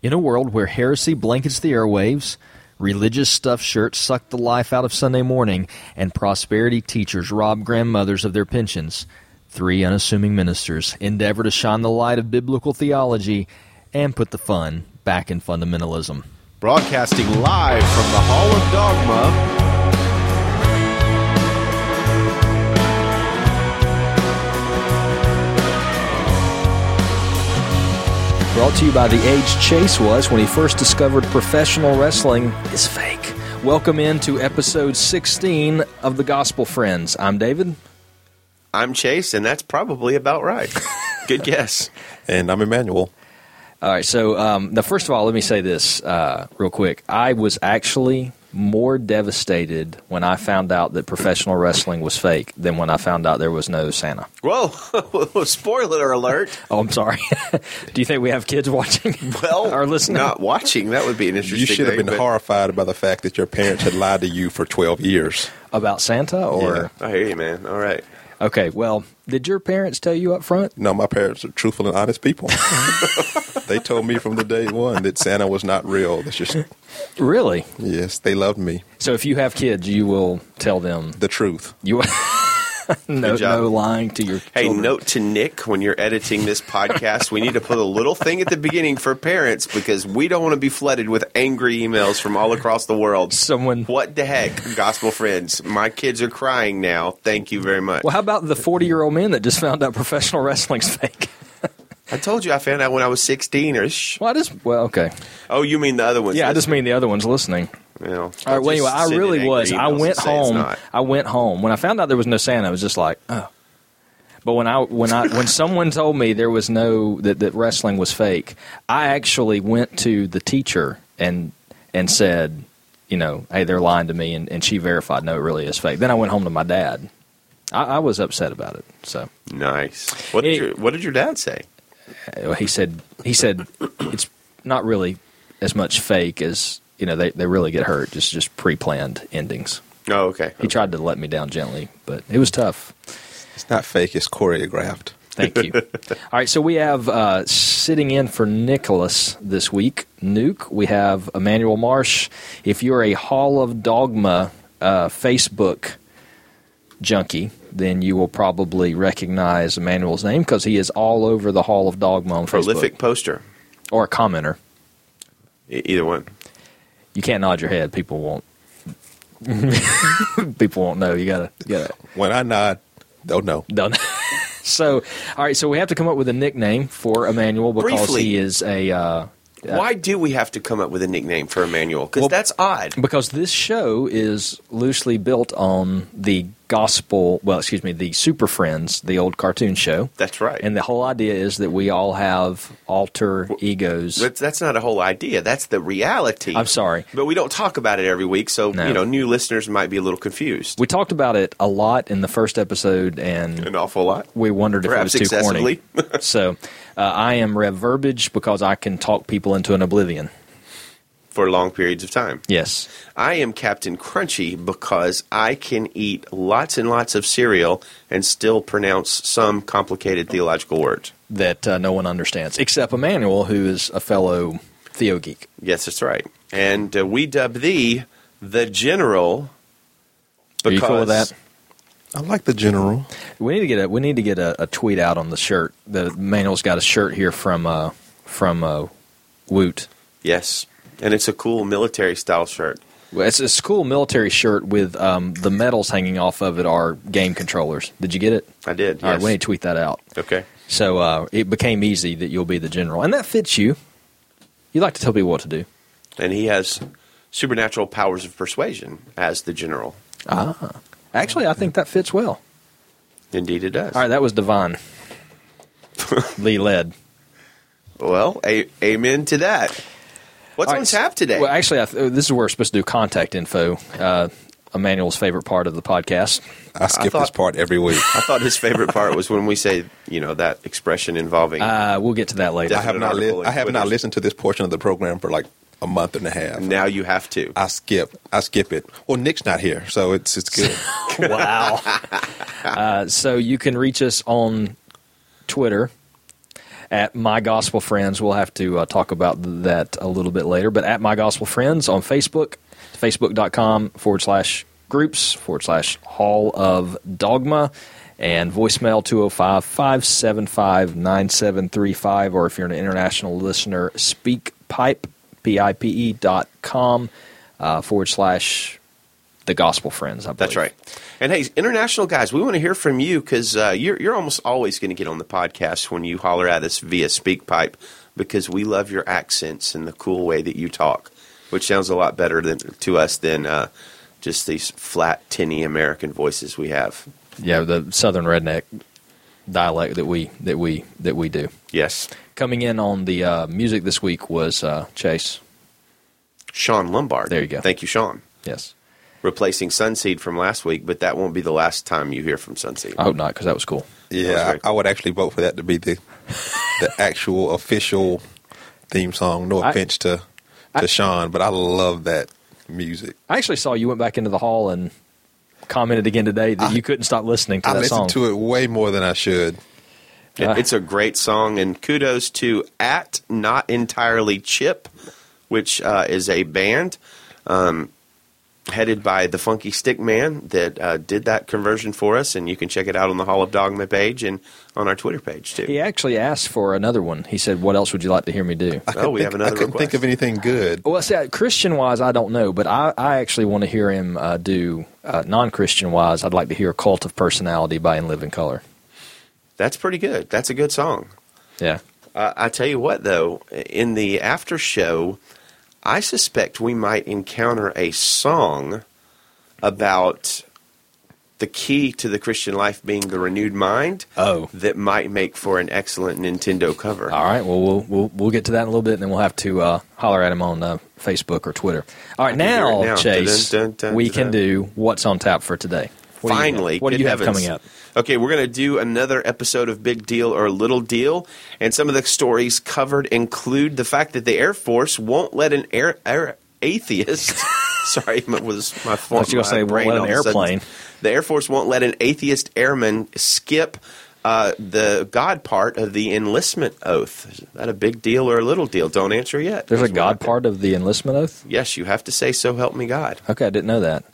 In a world where heresy blankets the airwaves, religious stuffed shirts suck the life out of Sunday morning, and prosperity teachers rob grandmothers of their pensions, three unassuming ministers endeavor to shine the light of biblical theology and put the fun back in fundamentalism. Broadcasting live from the Hall of Dogma. Brought to you by the age Chase was when he first discovered professional wrestling is fake. Welcome into episode 16 of the Gospel Friends. I'm David. I'm Chase, and that's probably about right. Good guess. And I'm Immanuel. All right, so um, now, first of all, let me say this uh, real quick. I was actually more devastated when I found out that professional wrestling was fake than when I found out there was no Santa. Whoa! Spoiler alert. Oh, I'm sorry. Do you think we have kids watching? Well, or listening? Not watching. That would be an interesting. You should have been but- horrified by the fact that your parents had lied to you for 12 years. About Santa, or Yeah. Oh, I hear you, man. All right. okay? Well, did your parents tell you up front? No, my parents are truthful and honest people. they told me from the day one that Santa was not real. That's just, Really? yes, they loved me. So if you have kids, you will tell them The truth. you. no, no lying to your. Hey, children. note to Nick when you're editing this podcast, we need to put a little thing at the beginning for parents because we don't want to be flooded with angry emails from all across the world. Someone. What the heck, gospel friends? My kids are crying now. Thank you very much. Well, how about the forty-year-old man that just found out professional wrestling's fake? I told you I found out when I was 16 or Well, I just well, okay. Oh, you mean the other ones? Yeah, I just mean the other ones listening. You know, All right. Well, anyway, I really was. I went home. I went home when I found out there was no Santa. I was just like, oh. But when I when I when someone told me there was no that, that wrestling was fake, I actually went to the teacher and and said, you know, hey, they're lying to me, and, and she verified no, it really is fake. Then I went home to my dad. I, I was upset about it. So Nice. What did Hey. your What did your dad say? he said he said it's not really as much fake as you know they, they really get hurt just just pre-planned endings Oh, okay. he tried to let me down gently but it was tough It's not fake, it's choreographed. thank you all right so we have uh, sitting in for nicholas this week nuke we have immanuel marsh if you're a hall of dogma uh, facebook junkie then you will probably recognize immanuel's name because he is all over the hall of dogma on Prolific facebook poster. or a commenter E- either one. You can't nod your head. People won't. people won't know. You gotta, you gotta When I nod, they'll know. done. so, all right. So we have to come up with a nickname for Immanuel because Briefly. he is a. Uh, Why do we have to come up with a nickname for Immanuel? Because Well- that's odd. because this show is loosely built on the gospel. Well, excuse me, the Super Friends, the old cartoon show. That's right. And the whole idea is that we all have alter egos. That's, that's not a whole idea. That's the reality. I'm sorry. But we don't talk about it every week, so No. you know, new listeners might be a little confused. We talked about it a lot in the first episode, and An awful lot. we wondered if Perhaps it was too corny. so uh, I am Rev Verbiage because I can talk people into an oblivion. For long periods of time. Yes. I am Captain Crunchy because I can eat lots and lots of cereal and still pronounce some complicated theological words. That uh, no one understands, except Immanuel, who is a fellow Theo geek. Yes, that's right. And uh, we dub thee the General. Are you cool with that? I like the general. We need to get a we need to get a, a tweet out on the shirt. The Immanuel's got a shirt here from uh, from uh, Woot. Yes, and it's a cool military style shirt. Well, It's a cool military shirt with um, the medals hanging off of it are game controllers. Did you get it? I did. All right, yes. we need to tweet that out. Okay. So uh, it became easy that you'll be the general, and that fits you. You like to tell people what to do. And he has supernatural powers of persuasion as the General. Ah, actually, I think that fits well. Indeed, it does. All right, that was Devon. Lee led. Well, a- amen to that. What's All on tap today? Well, actually, I th- this is where we're supposed to do contact info. Uh, Immanuel's favorite part of the podcast. I skip thought- this part every week. I thought his favorite part was when we say, you know, that expression involving. Uh, we'll get to that later. I have not. Li- I have not listened to this portion of the program for like a month and a half. now you have to. I skip. I skip it. Well, Nick's not here, so it's it's good. wow. uh, so you can reach us on Twitter at My Gospel Friends. We'll have to uh, talk about that a little bit later. But at My Gospel Friends on Facebook, facebook.com forward slash groups forward slash Hall of Dogma and voicemail 205 575 9735. Or if you're an international listener, speakpipe, P I P E dot com uh, forward slash the gospel friends. I believe. That's right. And hey, international guys, we want to hear from you because uh, you're you're almost always going to get on the podcast when you holler at us via SpeakPipe because we love your accents and the cool way that you talk, which sounds a lot better than to us than uh, just these flat, tinny American voices we have. Yeah, the southern redneck dialect that we that we that we do. Yes. Coming in on the uh, music this week was uh, Chase. Sean Lombard. There you go. Thank you, Sean. Yes. Replacing Sunseed from last week, but that won't be the last time you hear from Sunseed. I hope not, because that was cool. Yeah, I, I, would actually vote for that to be the the actual official theme song. No offense I, to to I, Sean, but I love that music. I actually saw you went back into the hall and commented again today that you couldn't stop listening to I that song. I listened to it way more than I should. Uh, it's a great song, and kudos to at not entirely Chip, which uh, is a band. Um, headed by the Funky Stick Man that uh, did that conversion for us, and you can check it out on the Hall of Dogma page and on our Twitter page too. He actually asked for another one. He said, "What else would you like to hear me do?" I oh, we think, have another. I couldn't request. think of anything good. Well, see, Christian wise, I don't know, but I, I actually want to hear him uh, do uh, non-Christian wise. I'd like to hear "Cult of Personality" by In Living Color. That's pretty good. That's a good song. Yeah. Uh, I tell you what, though, in the after show, I suspect we might encounter a song about the key to the Christian life being the renewed mind. Oh, that might make for an excellent Nintendo cover. All right, well we'll we'll, we'll get to that in a little bit, and then we'll have to uh, holler at him on uh, Facebook or Twitter. All right, now, now, Chase, dun, dun, dun, we can do what's on tap for today. What Finally, do what do you have coming up? Okay, we're going to do another episode of Big Deal or Little Deal, and some of the stories covered include the fact that the Air Force won't let an air, air atheist. sorry, it was my phone. you going to say won't let an airplane. The Air Force won't let an atheist airman skip uh, the God part of the enlistment oath. Is that a big deal or a little deal? Don't answer yet. There's a God part of the enlistment oath? Yes, you have to say, so help me God. Okay, I didn't know that.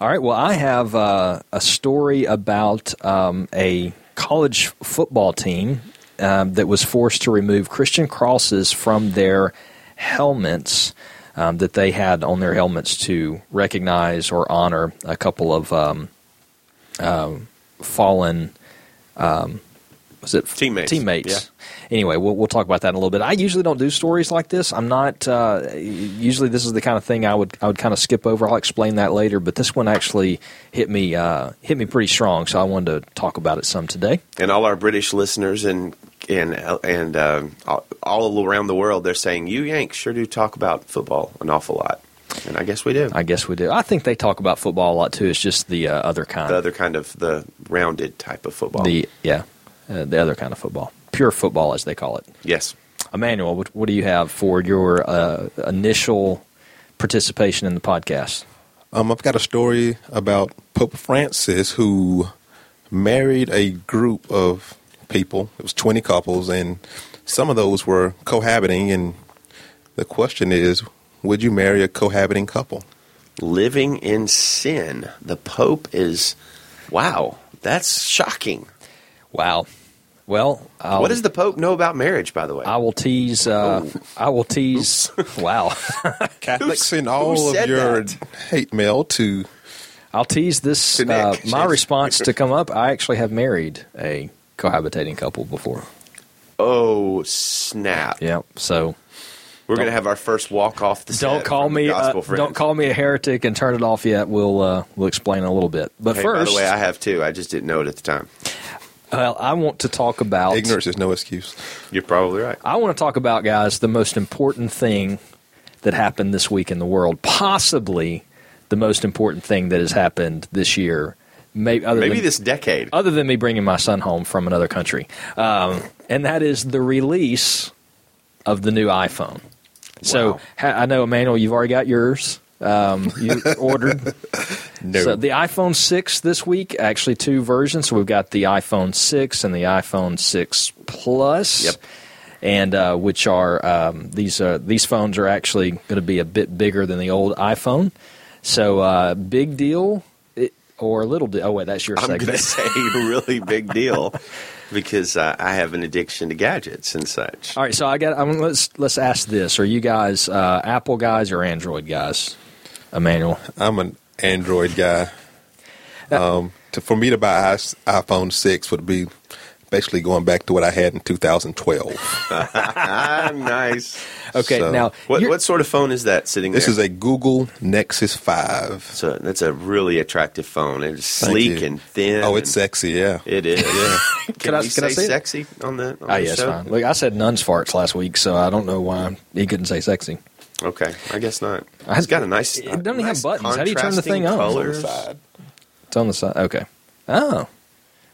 All right. Well, I have uh, a story about um, a college football team um, that was forced to remove Christian crosses from their helmets um, that they had on their helmets to recognize or honor a couple of um, uh, fallen um, was it teammates? Teammates. Yeah. Anyway, we'll we'll talk about that in a little bit. I usually don't do stories like this. I'm not. Uh, usually, this is the kind of thing I would I would kind of skip over. I'll explain that later. But this one actually hit me uh, hit me pretty strong, so I wanted to talk about it some today. And all our British listeners and and and uh, all around the world, they're saying you Yanks sure do talk about football an awful lot. And I guess we do. I guess we do. I think they talk about football a lot too. It's just the uh, other kind. The other kind of the rounded type of football. The yeah, uh, the other kind of football, pure football as they call it. Yes. Immanuel, what, what do you have for your uh, initial participation in the podcast? Um, I've got a story about Pope Francis who married a group of people. It was 20 couples, and some of those were cohabiting. And the question is would you marry a cohabiting couple? Living in sin. The Pope is, wow, that's shocking. Wow. Well, I'll, what does the Pope know about marriage? By the way, I will tease. Uh, I will tease. wow, Catholics in all of your that? hate mail to. I'll tease this. Uh, my response to come up. I actually have married a cohabitating couple before. Oh snap! Yep. So we're going to have our first walk off the don't call me uh, don't call me a heretic and turn it off yet. We'll uh, we'll explain in a little bit. But hey, first, by the way, I have too. I just didn't know it at the time. Well, I want to talk about ignorance is no excuse. You're probably right. I want to talk about guys the most important thing that happened this week in the world, possibly the most important thing that has happened this year. Maybe, maybe than, this decade. Other than me bringing my son home from another country. Um, and that is the release of the new iPhone. Wow. So I know, Immanuel, you've already got yours. Um, you ordered. no. So the iPhone 6 this week, actually two versions. So we've got the iPhone 6 and the iPhone 6 Plus. Yep. and uh, which are um, these uh, these phones are actually going to be a bit bigger than the old iPhone. So uh, big deal it, or little deal. Oh wait, that's your I'm going to say really big deal because uh, I have an addiction to gadgets and such. All right, so I got. I mean, let's let's ask this: Are you guys uh, Apple guys or Android guys? Immanuel, I'm an Android guy. Um, to, for me to buy iPhone six would be basically going back to what I had in 2012. nice. Okay, So- now What, what sort of phone is that sitting This there? is a Google Nexus Five. so that's a really attractive phone. It's sleek and thin. Oh, it's sexy, yeah. It is. Yeah. Can, Can I- we can I say see it? sexy on the? On Ah, the yes, show? fine. Look, I said nuns farts last week, so I don't know why he couldn't say sexy. Okay, I guess not. It's got a nice. It doesn't even have buttons. How do you turn the thing on? contrasting It's on the colors. side. It's on the side. Okay. Oh,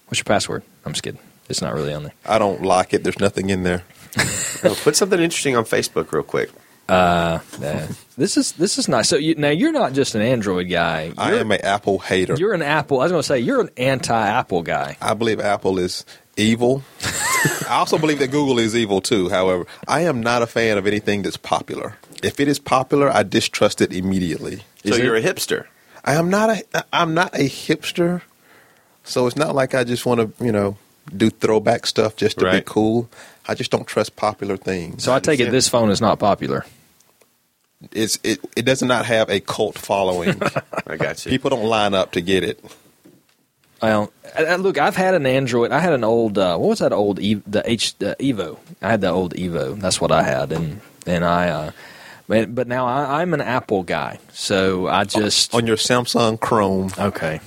what's your password? I'm just kidding. It's not really on there. I don't like it. There's nothing in there. Oh, put something interesting on Facebook real quick. Uh, nah. this is this is nice. So you, now you're not just an Android guy. I You're- am an Apple hater. You're an Apple. I was going to say you're an anti-Apple guy. I believe Apple is evil. I also believe that Google is evil too. However, I am not a fan of anything that's popular. If it is popular, I distrust it immediately. So Is it- you're a hipster. I am not a I'm not a hipster. So it's not like I just want to, you know, do throwback stuff just to be cool. I just don't trust popular things. So I take it this phone is not popular. it's it it does not have a cult following. I got you. People don't line up to get it. Well, I- I- look, I've had an Android. I had an old. Uh, what was that old? E- the H the Evo. I had the old Evo. That's what I had, and and I. Uh, but, but now I, I'm an Apple guy, so I just On your Samsung Chrome, okay.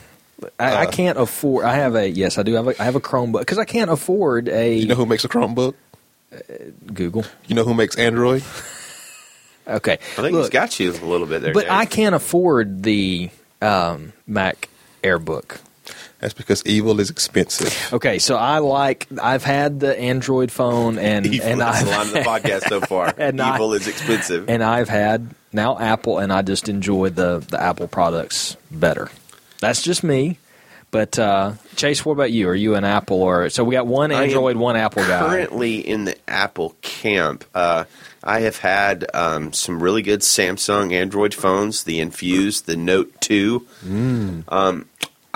I, I Uh, can't afford. I have a yes. I do have a. I have a Chromebook because I can't afford a you know who makes a Chromebook? Google. You know who makes Android? Okay, I think he's Look, got you a little bit there. but Dave. I can't afford the um, Mac AirBook. That's because evil is expensive. Okay, so I like. I've had the Android phone, and Evil and is I've the line of the podcast so far. And I- Evil is expensive. and I've had now Apple, and I just enjoy the the Apple products better. That's just me. But uh, Chase, what about you? Are you an Apple or so? We got one Android, one Apple guy. Currently in the Apple camp, uh, I have had um, some really good Samsung Android phones. The Infuse, the Note Two. Mm. Um,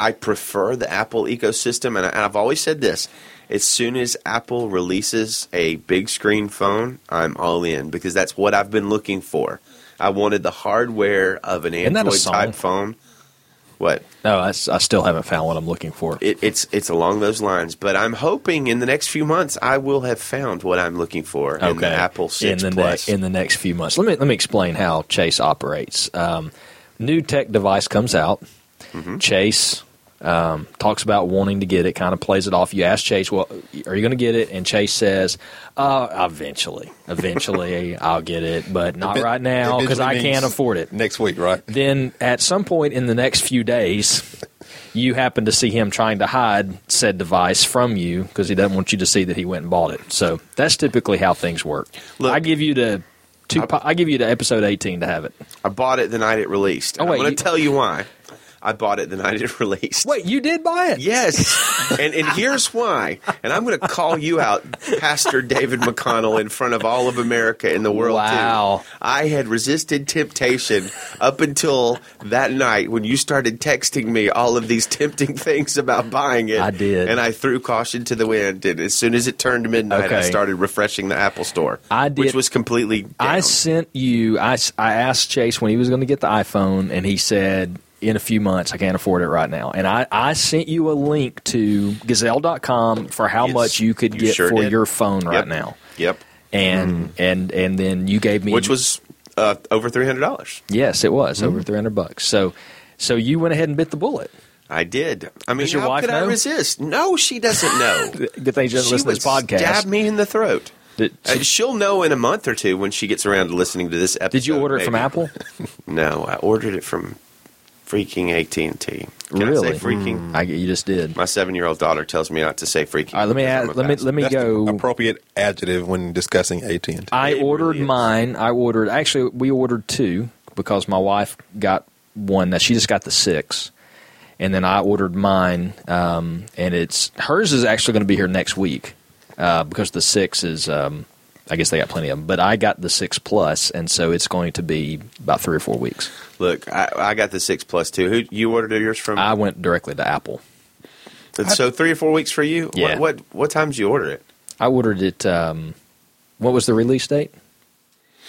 I prefer the Apple ecosystem, and, I, and I've always said this: as soon as Apple releases a big screen phone, I'm all in because that's what I've been looking for. I wanted the hardware of an Android type phone. What? No, I still haven't found what I'm looking for. It, it's it's along those lines, but I'm hoping in the next few months I will have found what I'm looking for in the Apple Six in the Plus. Ne- in the next few months. Let me let me explain how Chase operates. Um, new tech device comes out. Mm-hmm. Chase um, talks about wanting to get it. Kind of plays it off. You ask Chase, "Well, are you going to get it?" And Chase says, uh, "Eventually, eventually, I'll get it, but not right now because I can't afford it." Next week, right? Then at some point in the next few days, you happen to see him trying to hide said device from you because he doesn't want you to see that he went and bought it. So that's typically how things work. Look- I give you the two. po- I give you the episode eighteen to have it. I bought it the night it released. Oh, wait, I'm going to tell you why. I bought it the night it released. Wait, you did buy it? Yes, and and here's why. And I'm going to call you out, Pastor David McConnell, in front of all of America and the world. Wow. Too. I had resisted temptation up until that night when you started texting me all of these tempting things about buying it. I did. and I threw caution to the wind. And as soon as it turned midnight, I started refreshing the Apple Store. I did- which was completely. Down. I sent you. I I asked Chase when he was going to get the iPhone, and he said in a few months I can't afford it right now. And I, I sent you a link to Gazelle.com for how Yes, much you could you get sure for did. your phone right Yep. now. Yep, And and and then you gave me which was uh, over three hundred dollars. Yes, it was Mm-hmm. over three hundred bucks. So, so you went ahead and bit the bullet. I did. I mean, Does your how wife could I resist? No, she doesn't know. Good thing she doesn't she listen to would this podcast. stab me in the throat. Did, Uh, she'll know in a month or two when she gets around to listening to this episode. did you order it from. Apple? No, I ordered it from freaking AT and T. Really? I say freaking? I, you just did. My seven-year-old daughter tells me not to say freaking. All right, let me because add, I'm let me let me That's go. the appropriate adjective when discussing AT&T. I It ordered really is. mine. I ordered actually we ordered two because my wife got one that she just got the six, and then I ordered mine, um, and it's hers is actually going to be here next week uh, because the six is um, I guess they got plenty of them. But I got the six plus, and so it's going to be about three or four weeks. Look, I, I got the six plus two. Who you ordered yours from? I went directly to Apple. so three or four weeks for you. Yeah. What what, what time did you order it? I ordered it. Um, what was the release date?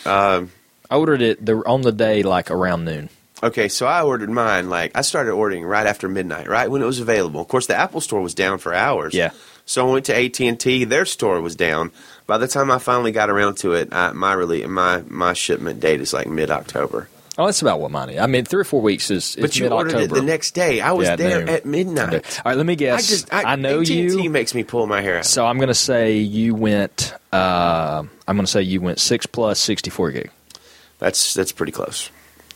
Um, I ordered it the, on the day, like around noon. Okay, so I ordered mine. Like I started ordering right after midnight, right when it was available. Of course, the Apple Store was down for hours. Yeah. So I went to AT and T. Their store was down. By the time I finally got around to it, I, my really my my shipment date is like mid October. Oh, that's about what mine is. I mean, three or four weeks is. But you ordered it the next day. I was Yeah, there noon. at midnight. All right, let me guess. I just I, I, know AT&T you. makes me pull my hair out. So I'm going to say you went. Uh, I'm going to say you went six plus 64 gig. That's that's pretty close.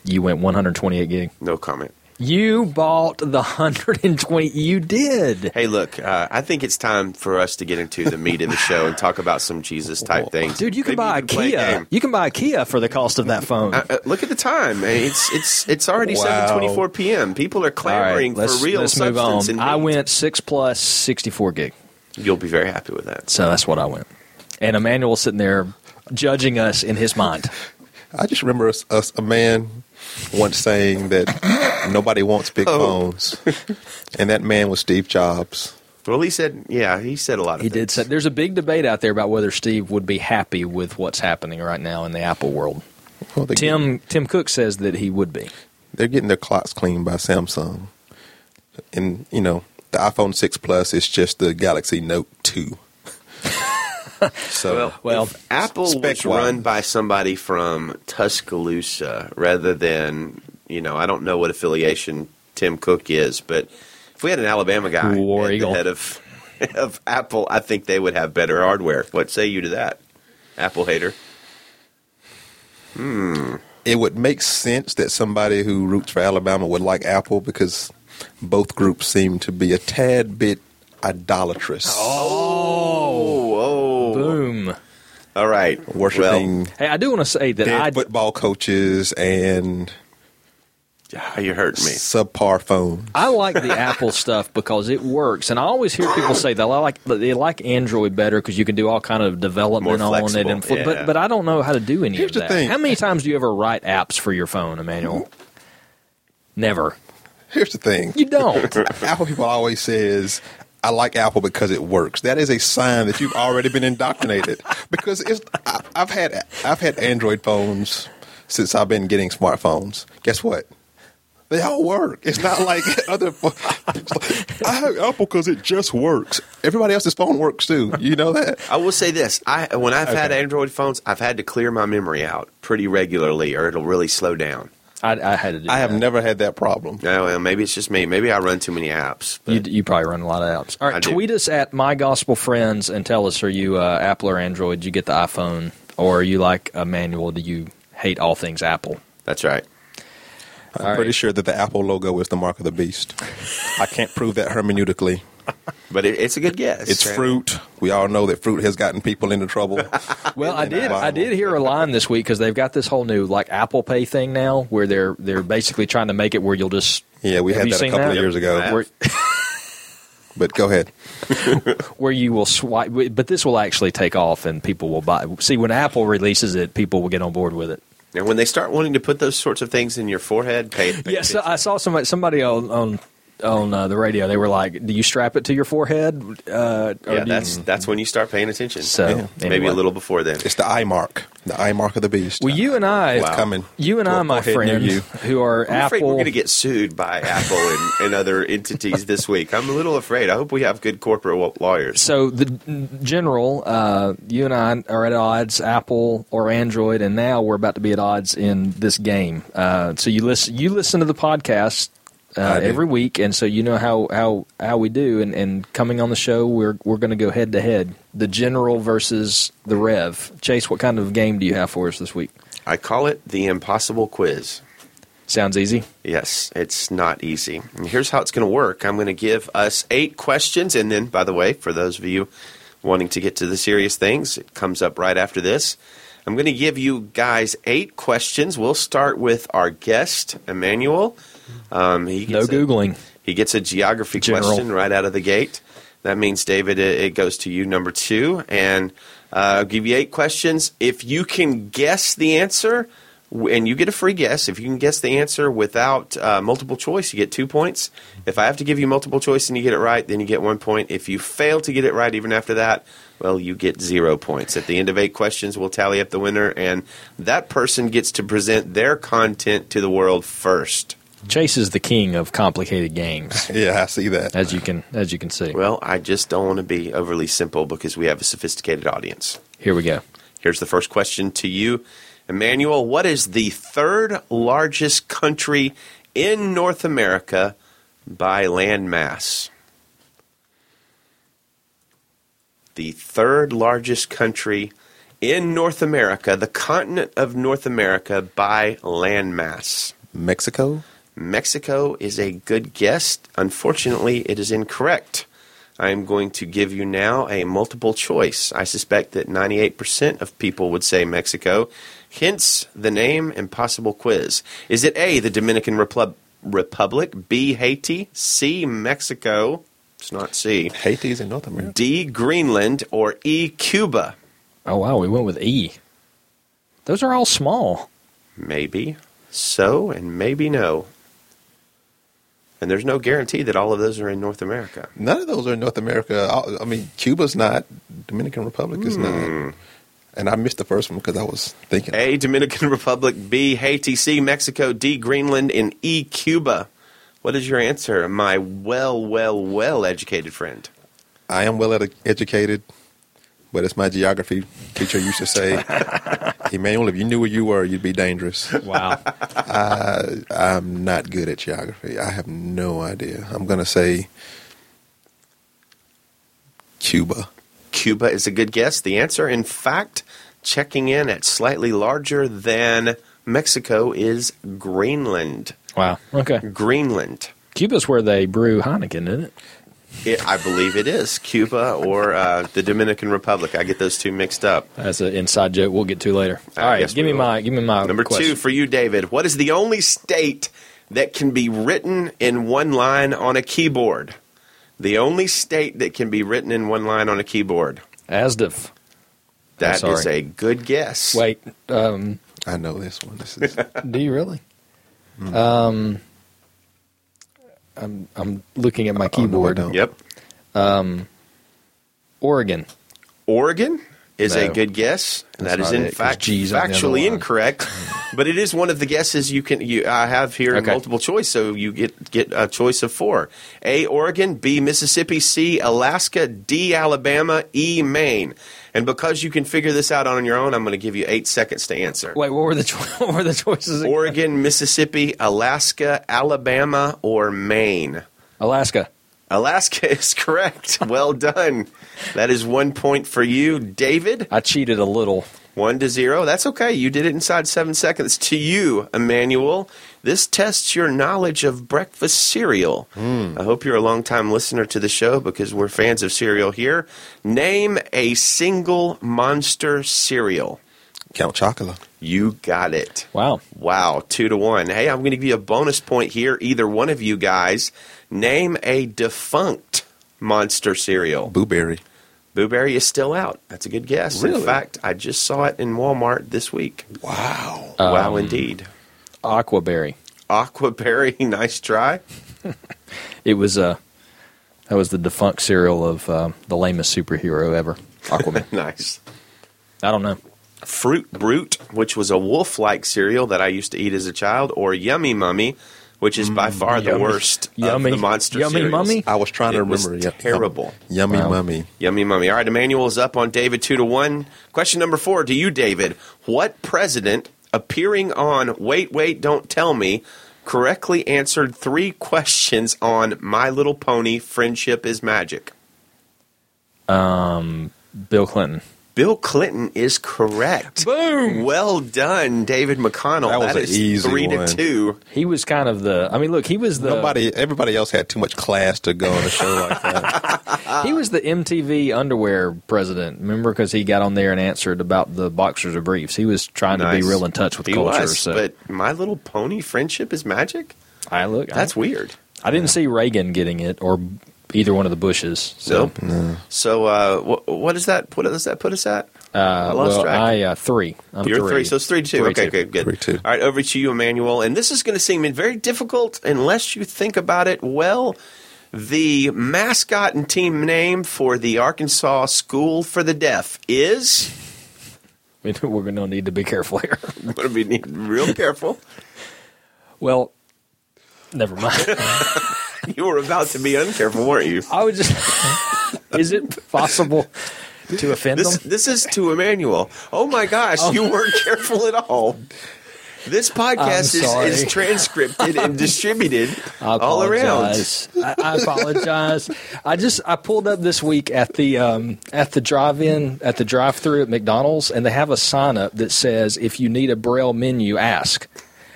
You went 128 gig. No comment. You bought the 120. You did. Hey, look, uh, I think it's time for us to get into the meat of the show and talk about some Jesus type things. Dude, you can Maybe buy a Kia. game. You can buy a Kia for the cost of that phone. Uh, uh, look at the time. It's it's it's already Wow. seven twenty four p.m. People are All right, clamoring let's, for real let's move on. and I went six plus 64 gig. You'll be very happy with that. So that's what I went. And Immanuel sitting there judging us in his mind. I just remember us, us a man once saying that nobody wants big Oh. phones, and that man was Steve Jobs. Well, he said, yeah, he said a lot of He things. did say there's a big debate out there about whether Steve would be happy with what's happening right now in the Apple world. Well, they Tim Tim Cook says that he would be. they're getting their clocks cleaned by Samsung, and you know the iPhone six plus is just the Galaxy Note two. so Well, Well, if Apple spec was wise. run by somebody from Tuscaloosa rather than, you know, I don't know what affiliation Tim Cook is, but if we had an Alabama guy War at the Eagle. head of of Apple, I think they would have better hardware. What say you to that, Apple hater? Hmm. It would make sense that somebody who roots for Alabama would like Apple because both groups seem to be a tad bit idolatrous, Oh, Boom. All right, worshiping Hey, I do want to say that dead I football coaches and Well, ah, you're hurting me. subpar phone. I like the Apple stuff because it works, and I always hear people say they like they like Android better because you can do all kind of development More on it. And fl- yeah. but but I don't know how to do any Here's of the that. thing. How many times do you ever write apps for your phone, Immanuel? Never. Here's the thing: You don't. Apple people always says. I like Apple because it works. That is a sign that you've already been indoctrinated. Because it's, I, I've had I've had Android phones since I've been getting smartphones. Guess what? They all work. It's not like other. like, I have Apple because it just works. Everybody else's phone works too. You know that? I will say this: I when I've had Android phones, I've had to clear my memory out pretty regularly, or it'll really slow down. I, I had to do. I have that. never had that problem. No, well, maybe it's just me. Maybe I run too many apps. but- You, you probably run a lot of apps. All I right, do. tweet us at my gospel friends and tell us: Are you uh, Apple or Android? Do you get the iPhone, or are you like Immanuel? Do you hate all things Apple? That's right. I'm All pretty right. sure that the Apple logo is the mark of the beast. I can't prove that hermeneutically. But it, it's a good guess. It's fruit. We all know that fruit has gotten people into trouble. Well, I in the did. I did hear a line this week because they've got this whole new like Apple Pay thing now, where they're they're basically trying to make it where you'll just Yeah, we had that a couple that? of years ago. Yep. where, But go ahead. where you will swipe. But this will actually take off, and people will buy. See, when Apple releases it, people will get on board with it. And when they start wanting to put those sorts of things in your forehead, pay, pay Yes, attention. I saw somebody somebody on on on uh, the radio. They were like, "Do you strap it to your forehead?" Uh, yeah, that's you, that's when you start paying attention. so. Yeah. maybe anyway. a little before then. It's the eye mark. The eye mark of the beast. Well, you and I, It's coming. you and I, my forehead friend, you. who are I'm afraid Apple. we're going to get sued by Apple and, and other entities this week. I'm a little afraid. I hope we have good corporate lawyers. So the general, uh, you and I are at odds, Apple or Android, and now we're about to be at odds in this game. Uh, so you listen, you listen to the podcast uh, every week, and so you know how how how we do. And, and coming on the show, we're we're going to go head to head, the general versus the Rev. Chase, what kind of game do you have for us this week? I call it the impossible quiz. Sounds easy. Yes, it's not easy. And here's how it's going to work. I'm going to give us eight questions, and then, by the way, for those of you wanting to get to the serious things, it comes up right after this. I'm going to give you guys eight questions. We'll start with our guest, Immanuel. Um, he No gets a- googling. he gets a geography General. question right out of the gate. That means, David, it, it goes to you, number two. And Uh, I'll give you eight questions. If you can guess the answer, and you get a free guess. If you can guess the answer without uh, multiple choice, you get two points. If I have to give you multiple choice and you get it right, then you get one point. If you fail to get it right even after that, well, you get zero points. At the end of eight questions, we'll tally up the winner, and that person gets to present their content to the world first. Chase is the king of complicated games. yeah, I see that. As you can as you can see. Well, I just don't want to be overly simple because we have a sophisticated audience. Here we go. Here's the first question to you. Immanuel, what is the third largest country in North America by land mass? The third largest country in North America, the continent of North America by land mass. Mexico? Mexico is a good guess. Unfortunately, it is incorrect. I am going to give you now a multiple choice. I suspect that 98% of people would say Mexico. Hence the name Impossible Quiz. Is it A, the Dominican Repub- Republic, B, Haiti, C, Mexico? It's not C. Haiti is in North America. D, Greenland, or E, Cuba? Oh, wow. We went with E. Those are all small. Maybe so, and maybe no. And there's no guarantee that all of those are in North America. None of those are in North America. I mean, Cuba's not. Dominican Republic is mm. not. Hmm. And I missed the first one because I was thinking. A. Dominican Republic. B. Haiti. C. Mexico. D. Greenland. And E. Cuba. What is your answer, my well, well, well educated friend? I am well ed- educated, but as my geography teacher used to say, Immanuel, if you knew where you were, you'd be dangerous. Wow. I, I'm not good at geography. I have no idea. I'm going to say Cuba. Cuba is a good guess. The answer, in fact, checking in at slightly larger than Mexico is Greenland. Wow. Okay. Greenland. Cuba's where they brew Heineken, isn't it? It, I believe it is Cuba or uh, the Dominican Republic. I get those two mixed up. That's an inside joke we'll get to later. All I right, give me will. my give me my number question. two for you, David. What is the only state that can be written in one line on a keyboard? The only state that can be written in one line on a keyboard. Asdif. That is a good guess. Wait, um, I know this one. This is. do you really? Mm. Um, I'm I'm looking at my keyboard. Oh, no, yep. Um, Oregon. Oregon is no, a good guess. That is in it, fact factually incorrect, but it is one of the guesses you can. You I have here okay. multiple choice, so you get get a choice of four: A. Oregon, B. Mississippi, C. Alaska, D. Alabama, E. Maine. And because you can figure this out on your own, I'm going to give you eight seconds to answer. Wait, what were the cho- what were the choices? Again? Oregon, Mississippi, Alaska, Alabama, or Maine. Alaska. Alaska is correct. Well done. That is one point for you, David. I cheated a little. One to zero. That's okay. You did it inside seven seconds. To you, Immanuel, this tests your knowledge of breakfast cereal. Mm. I hope you're a long-time listener to the show because we're fans of cereal here. Name a single monster cereal. Count Chocula. You got it. Wow. Wow. Two to one. Hey, I'm going to give you a bonus point here. Either one of you guys, name a defunct monster cereal. Boo Berry. Boo Berry is still out. That's a good guess. Really? In fact, I just saw it in Walmart this week. Wow. Um, wow, indeed. Aquaberry. Aquaberry, nice try. it was uh, that was the defunct cereal of uh, the lamest superhero ever, Aquaman. nice. I don't know. Fruit Brute, which was a wolf-like cereal that I used to eat as a child, or Yummy Mummy, which is by mm, far the worst yummy, of the monster yummy cereals. mummy. I was trying to remember. Was terrible. Yummy wow. mummy. Yummy mummy. All right, Immanuel is up on David two to one. Question number four to you, David. What president appearing on Wait, Wait, Don't Tell Me correctly answered three questions on My Little Pony: Friendship is Magic? Um, Bill Clinton. Bill Clinton is correct. Boom! Well done, David McConnell. That was that an easy three one. to two. He was kind of the. I mean, look, he was the. Nobody, everybody else had too much class to go on a show like that. he was the MTV underwear president. Remember, because he got on there and answered about the boxers or briefs. He was trying nice. to be real in touch with he culture. Was, so. But My Little Pony, friendship is magic. I look. That's I, weird. I didn't yeah. see Reagan getting it or either one of the Bushes. So, nope. no. so uh, what, what is that? What does that put us at? Uh, well, track. I uh, three. I'm You're three. three. so it's three two. Three, okay, two. good, good. Three, two. All right, over to you, Immanuel. And this is going to seem very difficult unless you think about it well. The mascot and team name for the Arkansas School for the Deaf is. We're going to need to be careful here. We're going to be real careful. well, never mind. you were about to be uncareful, weren't you? I was just. is it possible to offend this, them? This is to Immanuel. Oh my gosh, oh. you weren't careful at all. This podcast is, is transcripted and distributed all around. I, I, apologize. I just I pulled up this week at the um, at the drive-in at the drive-through at McDonald's, and they have a sign up that says, "If you need a braille menu, ask."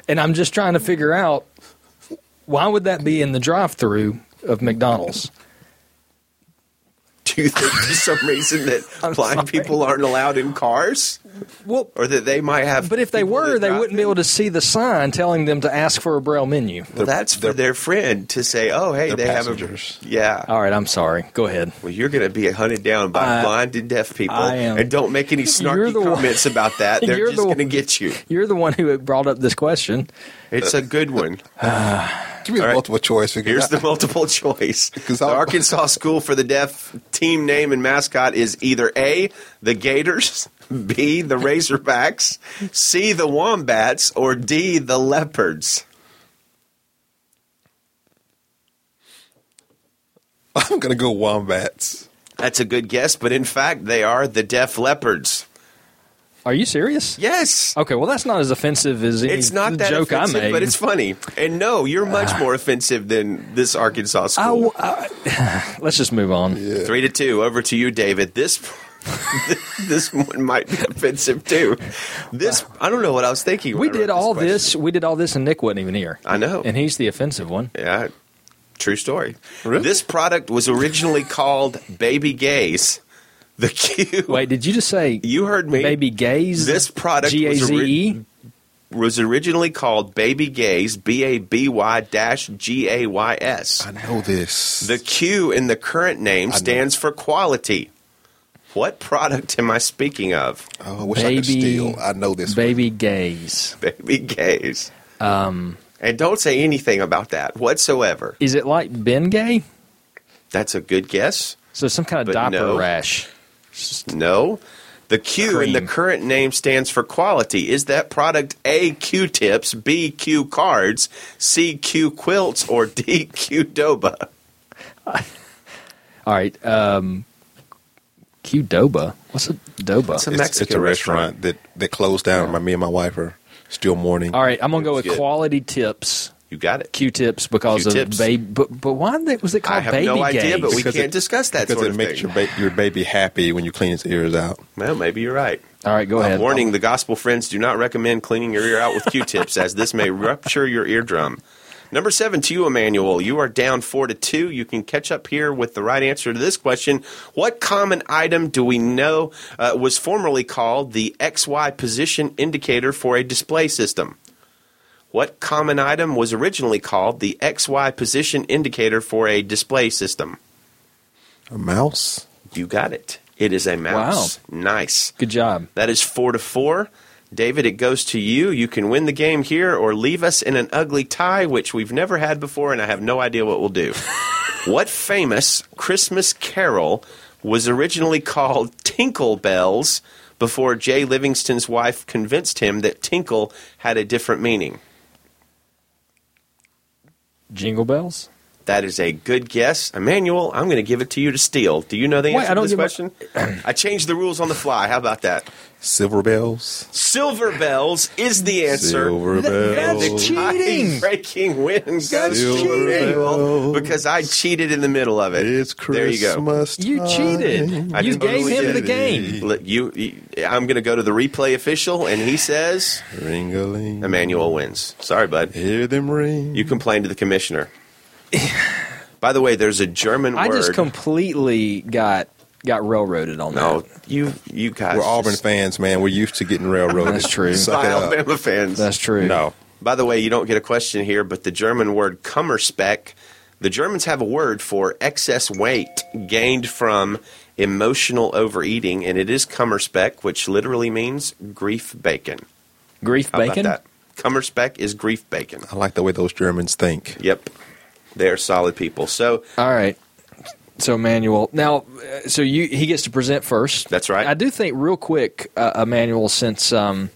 And I'm just trying to figure out why would that be in the drive-through of McDonald's? Do you think for some reason that blind sorry. people aren't allowed in cars? Well, or that they might have. But if they were, they wouldn't be able to see the sign telling them to ask for a braille menu. Well, that's for their friend to say, "Oh, hey, they passengers. have a yeah." All right, I'm sorry. Go ahead. Well, you're going to be hunted down by blind and deaf people, and don't make any snarky comments one. about that. They're just the going to get you. You're the one who brought up this question. It's a good one. Give me a right. multiple choice. Here's the multiple choice. the Arkansas School for the Deaf team name and mascot is either A, the Gators, B, the Razorbacks, C, the Wombats, or D, the Leopards. I'm going to go Wombats. That's a good guess, but in fact, they are the Deaf Leopards. Are you serious? Yes. Okay, well that's not as offensive as any it's not that joke I made, but it's funny. And no, you're much ah. more offensive than this Arkansas school. I, I, let's just move on. Yeah. Three to two. Over to you, David. This this one might be offensive too. This I don't know what I was thinking. We did all this, this, We did all this, and Nick wasn't even here. I know, and he's the offensive one. Yeah, true story. Really? This product was originally called Baby Gaze. The Q. Wait, did you just say you heard me? Baby Gaze. This product G-A-Z-E? was, ori- was originally called Baby Gaze. B A B Y dash G A Y S. I know this. The Q in the current name stands for quality. What product am I speaking of? Oh, I wish baby, I could steal. I know this. Baby one. Gaze. Baby Gaze. Um, and don't say anything about that whatsoever. Is it like Bengay? That's a good guess. So some kind of diaper no. rash. No. The Q Cream. in the current name stands for quality. Is that product A, Q tips, B, Q cards, C, Q quilts, or D, Qdoba? All right. Um, Qdoba. What's a doba? It's a Mexican it's, it's a restaurant, restaurant, that, that closed down. My, me and my wife are still mourning. All right. I'm going to go with good. quality tips you got it. Q-tips because Q-tips. of baby. But, but why was it called baby? I have baby no idea, gaze? but we because can't it, discuss that because it makes your, ba- your baby happy when you clean its ears out. Well, maybe you're right. All right, go uh, ahead. Warning: The gospel friends do not recommend cleaning your ear out with Q-tips, as this may rupture your eardrum. Number seven to you, Immanuel. You are down four to two. You can catch up here with the right answer to this question. What common item do we know uh, was formerly called the XY position indicator for a display system? What common item was originally called the XY position indicator for a display system? A mouse? You got it. It is a mouse. Wow. Nice. Good job. That is four to four. David, it goes to you. You can win the game here or leave us in an ugly tie, which we've never had before, and I have no idea what we'll do. what famous Christmas carol was originally called Tinkle Bells before Jay Livingston's wife convinced him that tinkle had a different meaning? Jingle bells? That is a good guess. Immanuel, I'm going to give it to you to steal. Do you know the answer Wait, to this question? I changed the rules on the fly. How about that? Silver bells. Silver bells is the answer. Silver bells. That's cheating. Breaking win goes cheating. Immanuel because I cheated in the middle of it. It's Christmas. There you go. You cheated. I you gave him the game. You, you, I'm going to go to the replay official, and he says, "Ring-a-ling." Immanuel wins. Sorry, bud. Hear them ring. You complain to the commissioner. By the way, there's a German word. I word. just completely got got railroaded on no, that. you you guys. We're Auburn fans, man. We're used to getting railroaded. That's true. By Alabama fans. That's true. No. By the way, you don't get a question here, but the German word Kummerspeck, the Germans have a word for excess weight gained from emotional overeating, and it is Kummerspeck, which literally means grief bacon. Grief How bacon? About that? Kummerspeck is grief bacon. I like the way those Germans think. Yep. They are solid people. So All right. So Immanuel, now, uh, so you he gets to present first. That's right. I do think real quick, uh, Immanuel, since um,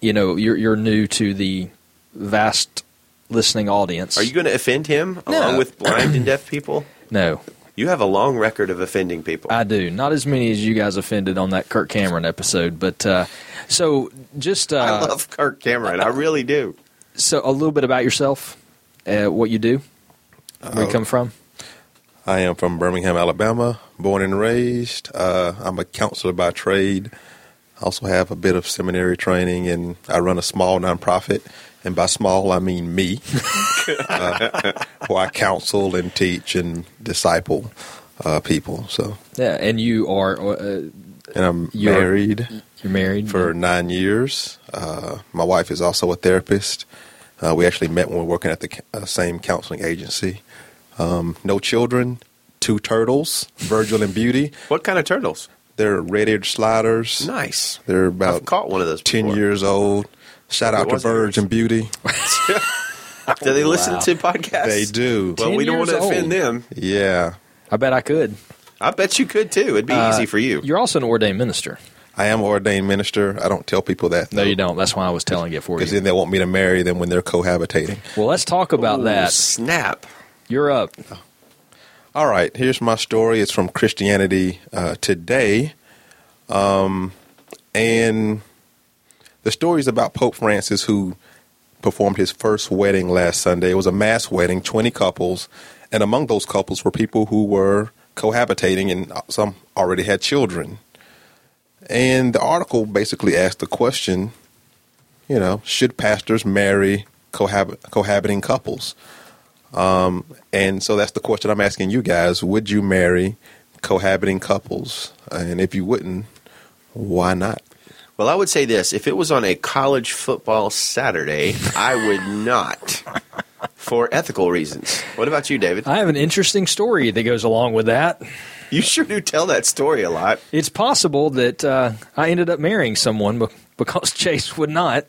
you know you're you're new to the vast listening audience. are you going to offend him No. along with blind and deaf people? No, You have a long record of offending people. I do. Not as many as you guys offended on that Kirk Cameron episode, but uh, so just uh, I love Kirk Cameron. I really do. so a little bit about yourself, uh, what you do, where you Uh, come from. I am from Birmingham, Alabama, born and raised. Uh, I'm a counselor by trade. I also have a bit of seminary training, and I run a small nonprofit. And by small, I mean me, uh, where I counsel and teach and disciple uh, people. So, Yeah, and you are uh, and I'm You're- married you're married for nine years. Uh, my wife is also a therapist. Uh, we actually met when we were working at the uh, same counseling agency. Um, no children, two turtles, Virgil and Beauty. What kind of turtles? They're red-eared sliders. Nice. They're about I've about caught one of those. ten before. years old. Shout It out to wasn't Virg yours. and Beauty. Do they listen Wow. to podcasts? They do. Well, 10 we don't want to years offend them. Yeah, I bet I could. I bet you could too. It'd be Uh, easy for you. You're also an ordained minister. I am ordained minister. I don't tell people that. No, you don't. That's why I was telling it for you. Because then they want me to marry them when they're cohabitating. Well, let's talk about Ooh, that. Snap. You're up. All right, here's my story. It's from Christianity uh, Today. Um, and the story is about Pope Francis, who performed his first wedding last Sunday. It was a mass wedding, 20 couples. And among those couples were people who were cohabitating, and some already had children. And the article basically asked the question you know, should pastors marry cohab- cohabiting couples? Um, and so that's the question I'm asking you guys. Would you marry cohabiting couples? And if you wouldn't, why not? Well, I would say this: if it was on a college football Saturday, I would not, for ethical reasons. What about you, David? I have an interesting story that goes along with that. You sure do tell that story a lot. It's possible that uh, I ended up marrying someone be- because Chase would not.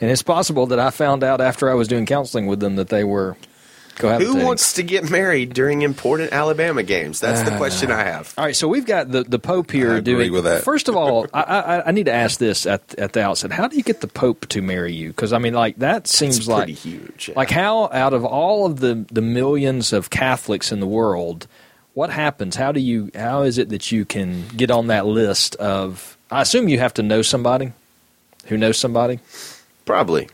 And it's possible that I found out after I was doing counseling with them that they were cohabitating. Who wants to get married during important Alabama games? That's the question ah. I have. All right, so we've got the, the Pope here I agree doing. with that. First of all, I, I, I need to ask this at at the outset: How do you get the Pope to marry you? Because I mean, like that seems It's like pretty huge. like how out of all of the the millions of Catholics in the world, what happens? How do you? How is it that you can get on that list of? I assume you have to know somebody who knows somebody. Probably.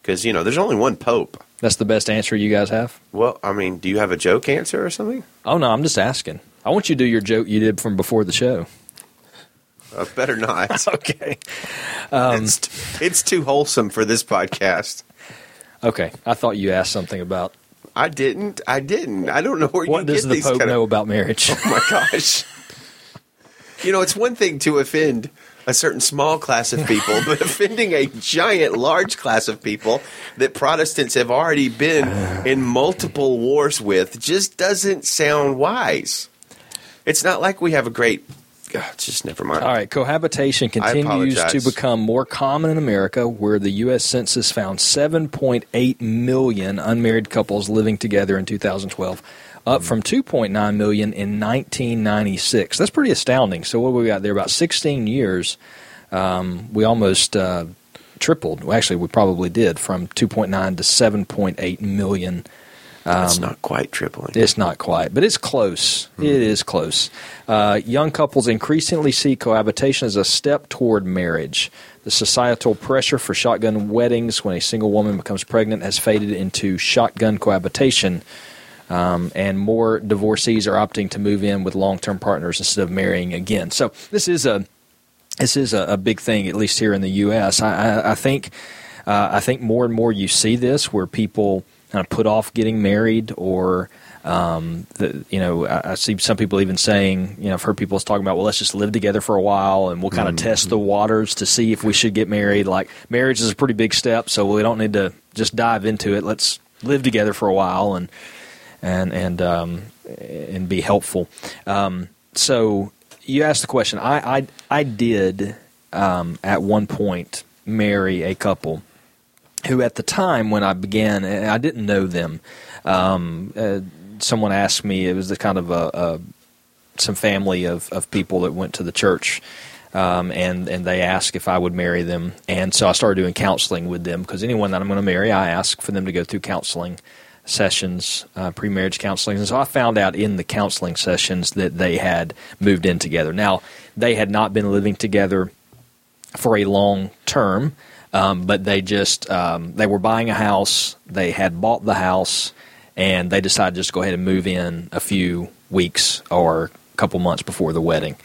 Because, you know, there's only one pope. That's the best answer you guys have. Well, I mean, do you have a joke answer or something? Oh no, I'm just asking. I want you to do your joke you did from before the show. Uh, better not. Okay. it's, it's too wholesome for this podcast. Okay. I thought you asked something about I didn't. I didn't. I don't know where what you does get the these Pope kind know about marriage. Oh my gosh! you know, it's one thing to offend a certain small class of people, but offending a giant, large class of people that Protestants have already been in multiple wars with just doesn't sound wise. It's not like we have a great. God, just never mind. All right, cohabitation continues to become more common in America, where the U.S. Census found 7.8 million unmarried couples living together in 2012, up from 2.9 million in 1996. That's pretty astounding. So, what we got there? About 16 years, um, we almost uh, tripled. Well, actually, we probably did from 2.9 to 7.8 million. That's not quite tripling. It's not quite, but it's close. It is close. Uh, young couples increasingly see cohabitation as a step toward marriage. The societal pressure for shotgun weddings when a single woman becomes pregnant has faded into shotgun cohabitation, um, and more divorcees are opting to move in with long-term partners instead of marrying again. So this is a this is a, a big thing, at least here in the U.S. I, I, I think uh, I think more and more you see this where people kind of put off getting married, or um, the, you know, I, I see some people even saying, you know, I've heard people talking about, well, let's just live together for a while and we'll kind of test the waters to see if we should get married. Like marriage is a pretty big step, so we don't need to just dive into it. Let's live together for a while and and and um, and be helpful. Um, so you asked the question. I I, I did um, at one point marry a couple who, at the time when I began, I didn't know them. Um, uh, someone asked me. It was the kind of a, a some family of, of people that went to the church um, and and they asked if I would marry them, and so I started doing counseling with them because anyone that I'm going to marry, I ask for them to go through counseling sessions, uh, pre-marriage counseling, and so I found out in the counseling sessions that they had moved in together. Now they had not been living together for a long term, um, but they just um, they were buying a house, they had bought the house, and they decided just to go ahead and move in a few weeks or a couple months before the wedding.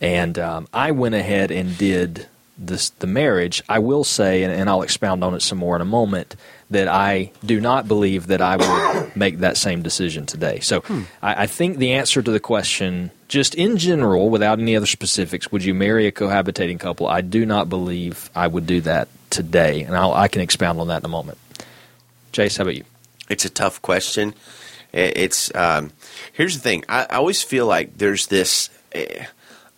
And um, I went ahead and did this, the marriage. I will say, and, and, I'll expound on it some more in a moment, that I do not believe that I would make that same decision today. So hmm. I, I, think the answer to the question, just in general, without any other specifics, would you marry a cohabitating couple? I do not believe I would do that today, and I'll, i can expound on that in a moment. Chase, how about you? It's a tough question. It's um, here's the thing. I, I always feel like there's this. Uh,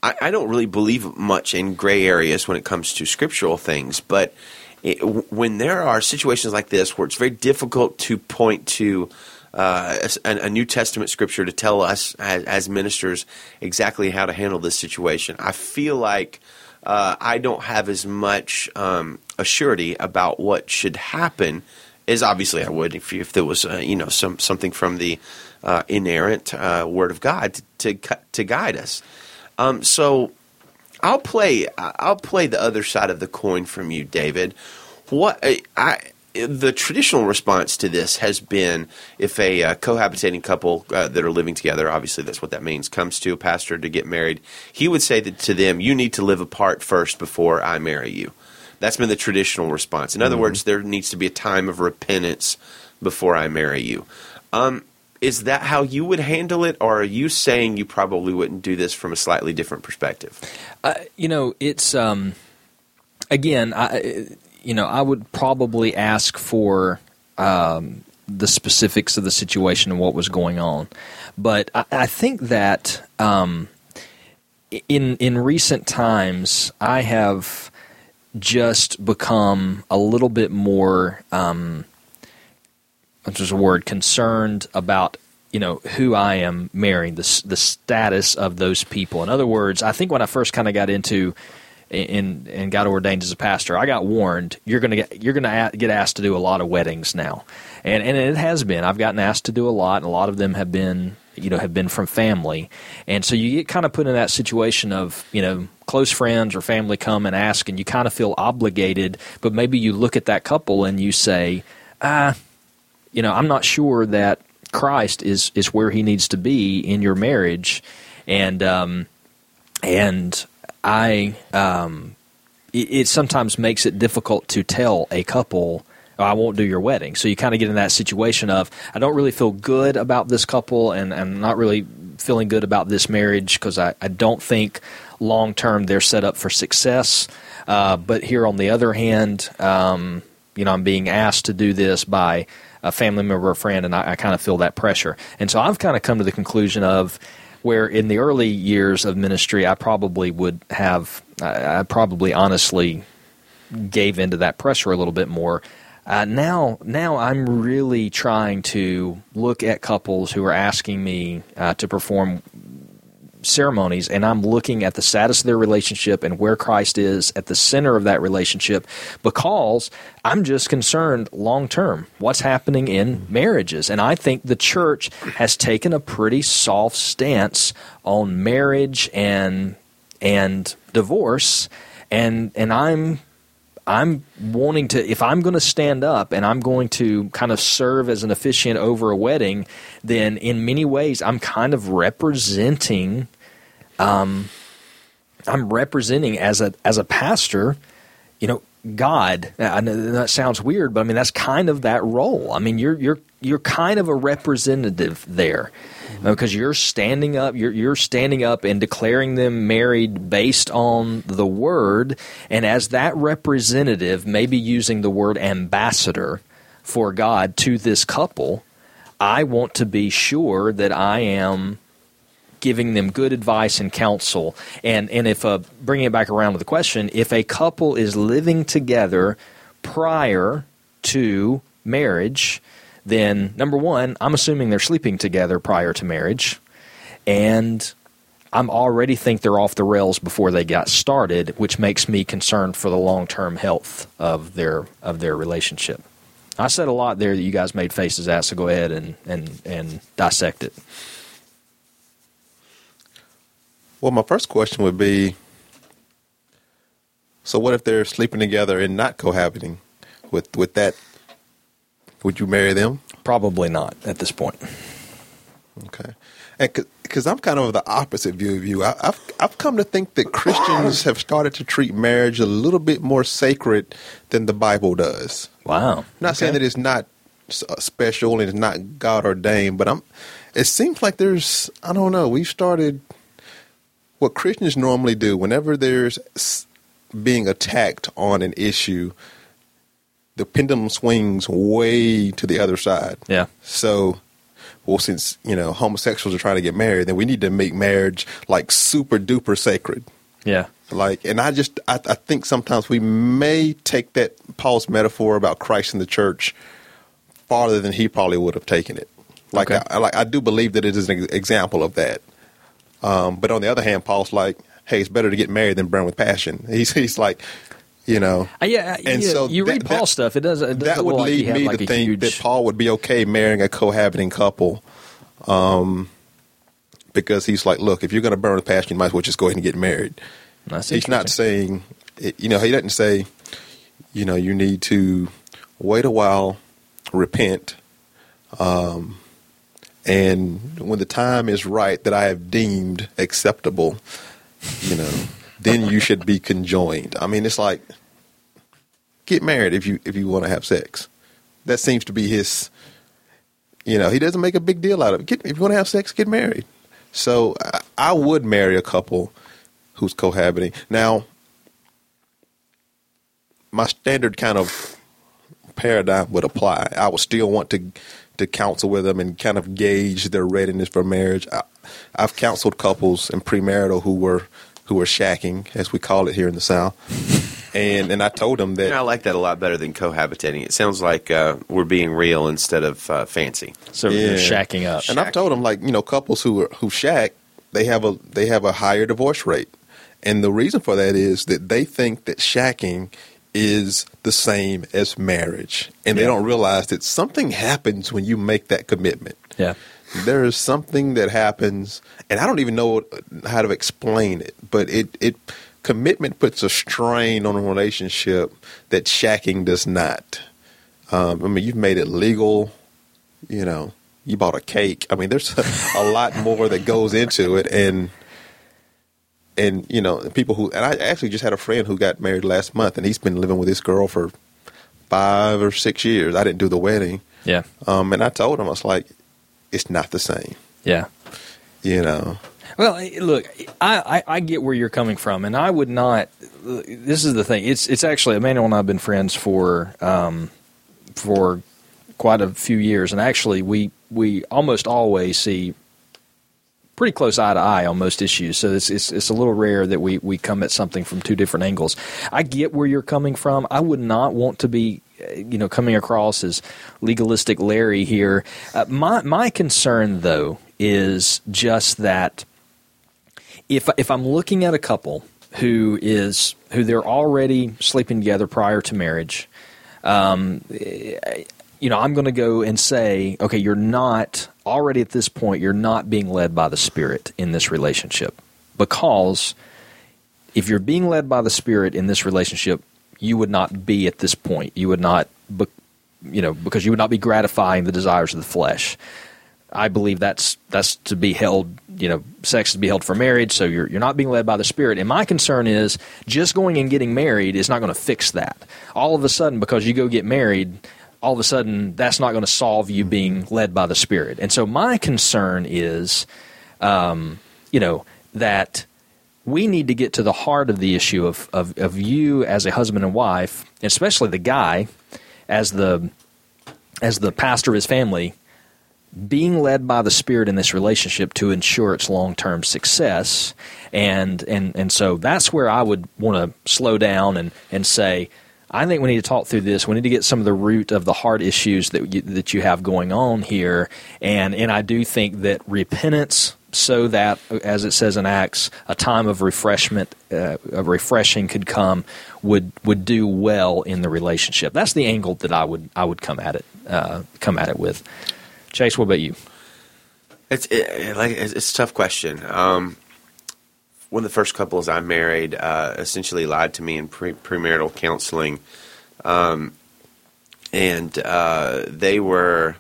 I, I don't really believe much in gray areas when it comes to scriptural things, but it, when there are situations like this where it's very difficult to point to uh, a, a, New Testament scripture to tell us as, as, ministers exactly how to handle this situation, I feel like uh, I don't have as much um, assurity about what should happen as obviously I would if, if there was uh, you know some something from the uh, inerrant uh, Word of God to, to, to guide us. Um, so I'll play. I'll play the other side of the coin from you, David. What I the traditional response to this has been if a uh, cohabitating couple uh, that are living together, obviously that's what that means, comes to a pastor to get married, he would say that to them, you need to live apart first before I marry you. That's been the traditional response. In other mm-hmm. words, there needs to be a time of repentance before I marry you. Um, is that how you would handle it, or are you saying you probably wouldn't do this from a slightly different perspective? Uh, you know, it's um, again, I, you know, I would probably ask for um, the specifics of the situation and what was going on, but I, I think that um, in in recent times, I have just become a little bit more. Um, which is a word, concerned about you know who I am marrying, the the status of those people. In other words, I think when I first kind of got into and and got ordained as a pastor, I got warned you're gonna get you're gonna get asked to do a lot of weddings now, and and it has been. I've gotten asked to do a lot, and a lot of them have been you know have been from family, and so you get kind of put in that situation of you know close friends or family come and ask, and you kind of feel obligated, but maybe you look at that couple and you say, ah you know, I'm not sure that Christ is is where he needs to be in your marriage, and um, and I um, it, it sometimes makes it difficult to tell a couple. Oh, I won't do your wedding. So you kind of get in that situation of I don't really feel good about this couple, and I'm not really feeling good about this marriage because I, I don't think long term they're set up for success. Uh, but here on the other hand, um, you know, I'm being asked to do this by a family member or friend, and I, I kind of feel that pressure. And so I've kind of come to the conclusion of where in the early years of ministry, I probably would have, I, I probably honestly gave into that pressure a little bit more. Uh, now, now I'm really trying to look at couples who are asking me uh, to perform ceremonies and I'm looking at the status of their relationship and where Christ is at the center of that relationship because I'm just concerned long term what's happening in marriages. And I think the church has taken a pretty soft stance on marriage and and divorce and and I'm I'm wanting to, if I'm going to stand up and I'm going to kind of serve as an officiant over a wedding, then in many ways I'm kind of representing, um, I'm representing as a as a pastor, you know, God. That sounds weird, but I mean that's kind of that role. I mean you're you're you're kind of a representative there because you're standing up you're you're standing up and declaring them married based on the word and as that representative maybe using the word ambassador for God to this couple I want to be sure that I am giving them good advice and counsel. And and if uh, bringing it back around to the question, if a couple is living together prior to marriage, then number one, I'm assuming they're sleeping together prior to marriage, and I'm already think they're off the rails before they got started, which makes me concerned for the long term health of their of their relationship. I said a lot there that you guys made faces at, so go ahead and and, and dissect it. Well, my first question would be so what if they're sleeping together and not cohabiting? With with that would you marry them? Probably not at this point. Okay. And because I'm kind of the opposite view of you, I, have I've come to think that Christians have started to treat marriage a little bit more sacred than the Bible does. Wow! I'm not okay. saying that it's not uh, special and it's not God ordained, but I'm. It seems like there's I don't know. We've started what Christians normally do whenever there's being attacked on an issue. The pendulum swings way to the other side. Yeah. So, well, since you know homosexuals are trying to get married, then we need to make marriage like super duper sacred. Yeah. Like, and I just I, I think sometimes we may take that Paul's metaphor about Christ and the church farther than he probably would have taken it. Like, okay. I, like I do believe that it is an example of that. Um, but on the other hand, Paul's like, hey, it's better to get married than burn with passion. He's he's like, you know, uh, yeah. And yeah, so you that, read Paul that, stuff, it does. It does that would lead like me like to think huge... that Paul would be okay marrying a cohabiting couple. Um, because he's like, look, if you're going to burn with passion, you might as well just go ahead and get married. That's he's not saying, you know, he doesn't say, you know, you need to wait a while, repent, um, and when the time is right that I have deemed acceptable, you know, then you should be conjoined. I mean, it's like get married if you if you want to have sex. That seems to be his. You know, he doesn't make a big deal out of it. Get, if you want to have sex, get married. So I, I would marry a couple who's cohabiting. Now, my standard kind of paradigm would apply. I would still want to to counsel with them and kind of gauge their readiness for marriage. I, have counseled couples in premarital who were who were shacking, as we call it here in the South. And and I told them that I like that a lot better than cohabitating. It sounds like uh, we're being real instead of uh, fancy. So yeah. you're shacking up. And I've told them like you know couples who are, who shack they have a they have a higher divorce rate, and the reason for that is that they think that shacking is the same as marriage. And yeah. they don't realize that something happens when you make that commitment. Yeah. There is something that happens, and I don't even know how to explain it, but it, it commitment puts a strain on a relationship that shacking does not. Um, I mean, you've made it legal, you know, you bought a cake. I mean, there's a, a lot more that goes into it, and and you know people who and I actually just had a friend who got married last month, and he's been living with this girl for five or six years. I didn't do the wedding. Yeah. Um, and I told him I was like, it's not the same. Yeah. You know. Well, look, I, I, I, get where you're coming from, and I would not. This is the thing. It's it's actually Immanuel and I have been friends for um, for quite a few years, and actually we we almost always see pretty close eye to eye on most issues. So it's, it's, it's a little rare that we we come at something from two different angles. I get where you're coming from. I would not want to be you know coming across as legalistic Larry here. Uh, my my concern though is just that if if I'm looking at a couple who is who they're already sleeping together prior to marriage. Um, you know, I'm going to go and say, okay, you're not already at this point, you're not being led by the Spirit in this relationship. Because if you're being led by the Spirit in this relationship, you would not be at this point. You would not, you know, because you would not be gratifying the desires of the flesh. I believe that's that's to be held, you know, sex to be held for marriage. So you're you're not being led by the Spirit. And my concern is just going and getting married is not going to fix that. All of a sudden, because you go get married, all of a sudden that's not going to solve you being led by the Spirit. And so my concern is, um, you know, that we need to get to the heart of the issue of, of, of you as a husband and wife, especially the guy as the as the pastor of his family, being led by the Spirit in this relationship to ensure its long term success. And, and, and so that's where I would want to slow down and, and say, I think we need to talk through this. We need to get some of the root of the heart issues that you, that you have going on here, and and I do think that repentance, so that as it says in Acts, a time of refreshment, uh, of refreshing could come, would would do well in the relationship. That's the angle that I would I would come at it uh, come at it with. Chase, what about you? It's it, like it's, a tough question. Um, one of the first couples I married uh, essentially lied to me in pre- premarital counseling, um, and uh, they were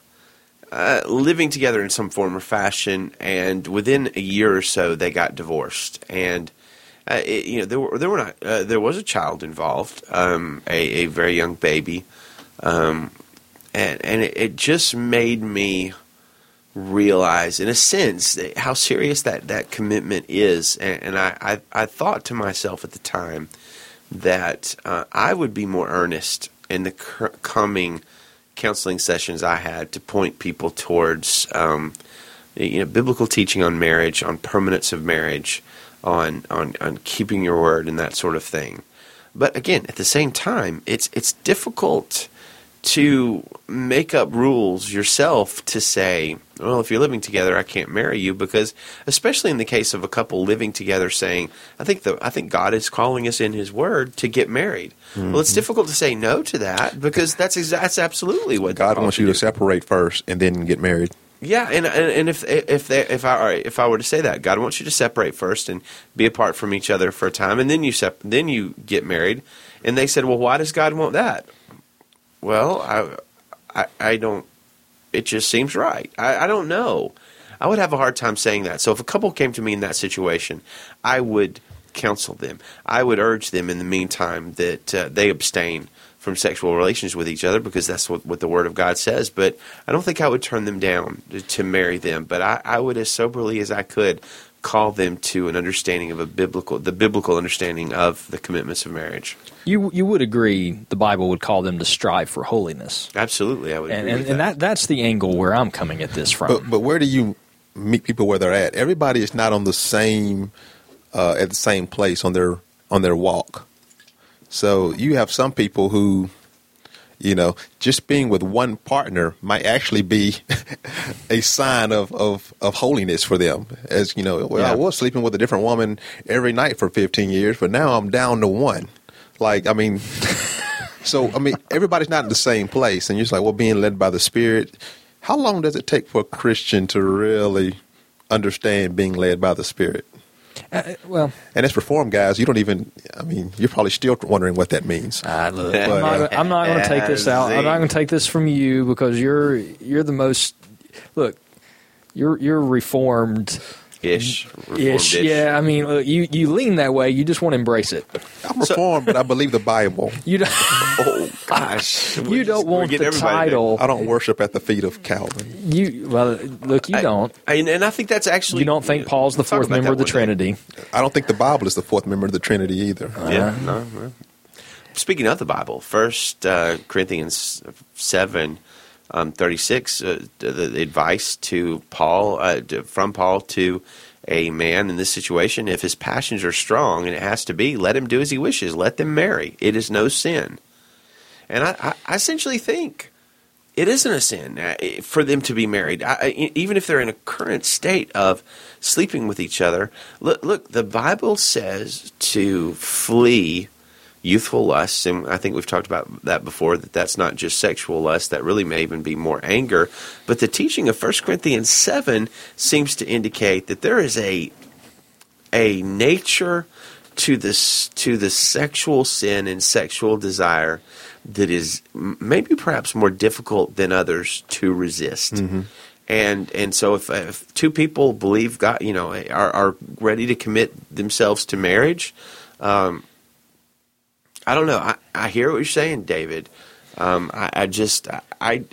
uh, living together in some form or fashion. And within a year or so, they got divorced. And uh, it, you know there were there were not uh, there was a child involved, um, a, a, very young baby. Um, and and it, it just made me realize, in a sense, how serious that, that commitment is. And, and I, I, I, thought to myself at the time that uh, I would be more earnest in the cr- coming counseling sessions I had to point people towards um, you know, biblical teaching on marriage, on permanence of marriage, on, on, on keeping your word, and that sort of thing. But again, at the same time, it's it's difficult to make up rules yourself to say, well, if you're living together, I can't marry you because, especially in the case of a couple living together, saying, I think the I think God is calling us in His Word to get married. Mm-hmm. Well, it's mm-hmm. difficult to say no to that because that's that's absolutely what God wants you to, to separate first and then get married. Yeah, and and if if they, if I if I were to say that God wants you to separate first and be apart from each other for a time, and then you sep- then you get married, and they said, well, why does God want that? Well, I, I, I don't. It just seems right. I, I don't know. I would have a hard time saying that. So if a couple came to me in that situation, I would counsel them. I would urge them in the meantime that uh, they abstain from sexual relations with each other because that's what, what the Word of God says. But I don't think I would turn them down to, to marry them. But I, I would, as soberly as I could, call them to an understanding of a biblical, the biblical understanding of the commitments of marriage. You you would agree the Bible would call them to strive for holiness. Absolutely, I would. And, and, and that. that. that's the angle where I'm coming at this from. But, but where do you meet people where they're at? Everybody is not on the same uh, at the same place on their on their walk. So you have some people who you know, just being with one partner might actually be a sign of, of, of holiness for them. As you know, well, yeah. I was sleeping with a different woman every night for 15 years, but now I'm down to one. Like, I mean, so I mean, everybody's not in the same place, and you're just like, well, being led by the Spirit. How long does it take for a Christian to really understand being led by the Spirit? Uh, well, and as reform guys, you don't even. I mean, you're probably still wondering what that means. Uh, look, but, I'm not, I'm not going to take this out. I'm not going to take this from you because you're you're the most. Look, you're you're reformed ish. Ish, yeah. I mean, look, you you lean that way. You just want to embrace it. I'm reformed, so, but I believe the Bible. You don't. oh gosh, you don't just, want the title. I don't worship at the feet of Calvin. You well, look, you I, don't. I, and I think that's actually. You don't think Paul's the fourth member of the Trinity? Day. I don't think the Bible is the fourth member of the Trinity either. Uh, yeah, no. no. Speaking of the Bible, First uh, Corinthians seven. Um, 36, uh, the, the, advice to Paul, uh, to, from Paul to a man in this situation, if his passions are strong, and it has to be, let him do as he wishes. Let them marry. It is no sin. And I, I essentially think it isn't a sin uh, for them to be married, I, even if they're in a current state of sleeping with each other. Look, look, the Bible says to flee youthful lusts, and I think we've talked about that before. That that's not just sexual lust; that really may even be more anger. But the teaching of 1 Corinthians seven seems to indicate that there is a a nature to this to the sexual sin and sexual desire that is maybe perhaps more difficult than others to resist. Mm-hmm. And and so if, if, two people believe God, you know, are, are ready to commit themselves to marriage, um, I don't know. I, I hear what you're saying, David. Um, I, I, just I, I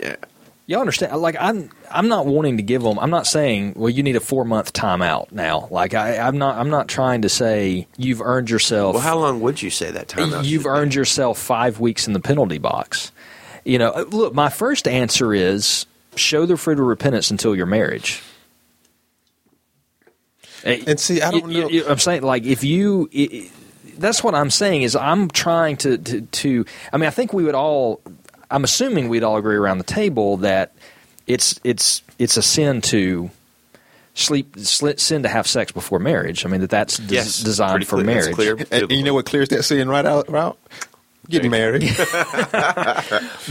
you understand? Like I'm, I'm not wanting to give them. I'm not saying, well, you need a four month timeout now. Like I, am not, I'm not trying to say you've earned yourself. Well, how long would you say that timeout? You've earned be? yourself five weeks in the penalty box. You know, uh, look, my first answer is show the fruit of repentance until your marriage. And see, I don't you, know. You, I'm saying, like, if you, it, that's what I'm saying is I'm trying to, to, to, I mean, I think we would all, I'm assuming we'd all agree around the table that it's it's it's a sin to sleep sin to have sex before marriage. I mean that that's des- yes, designed for clear, marriage. Clear, and you know what clears that sin right out? Right? Getting married.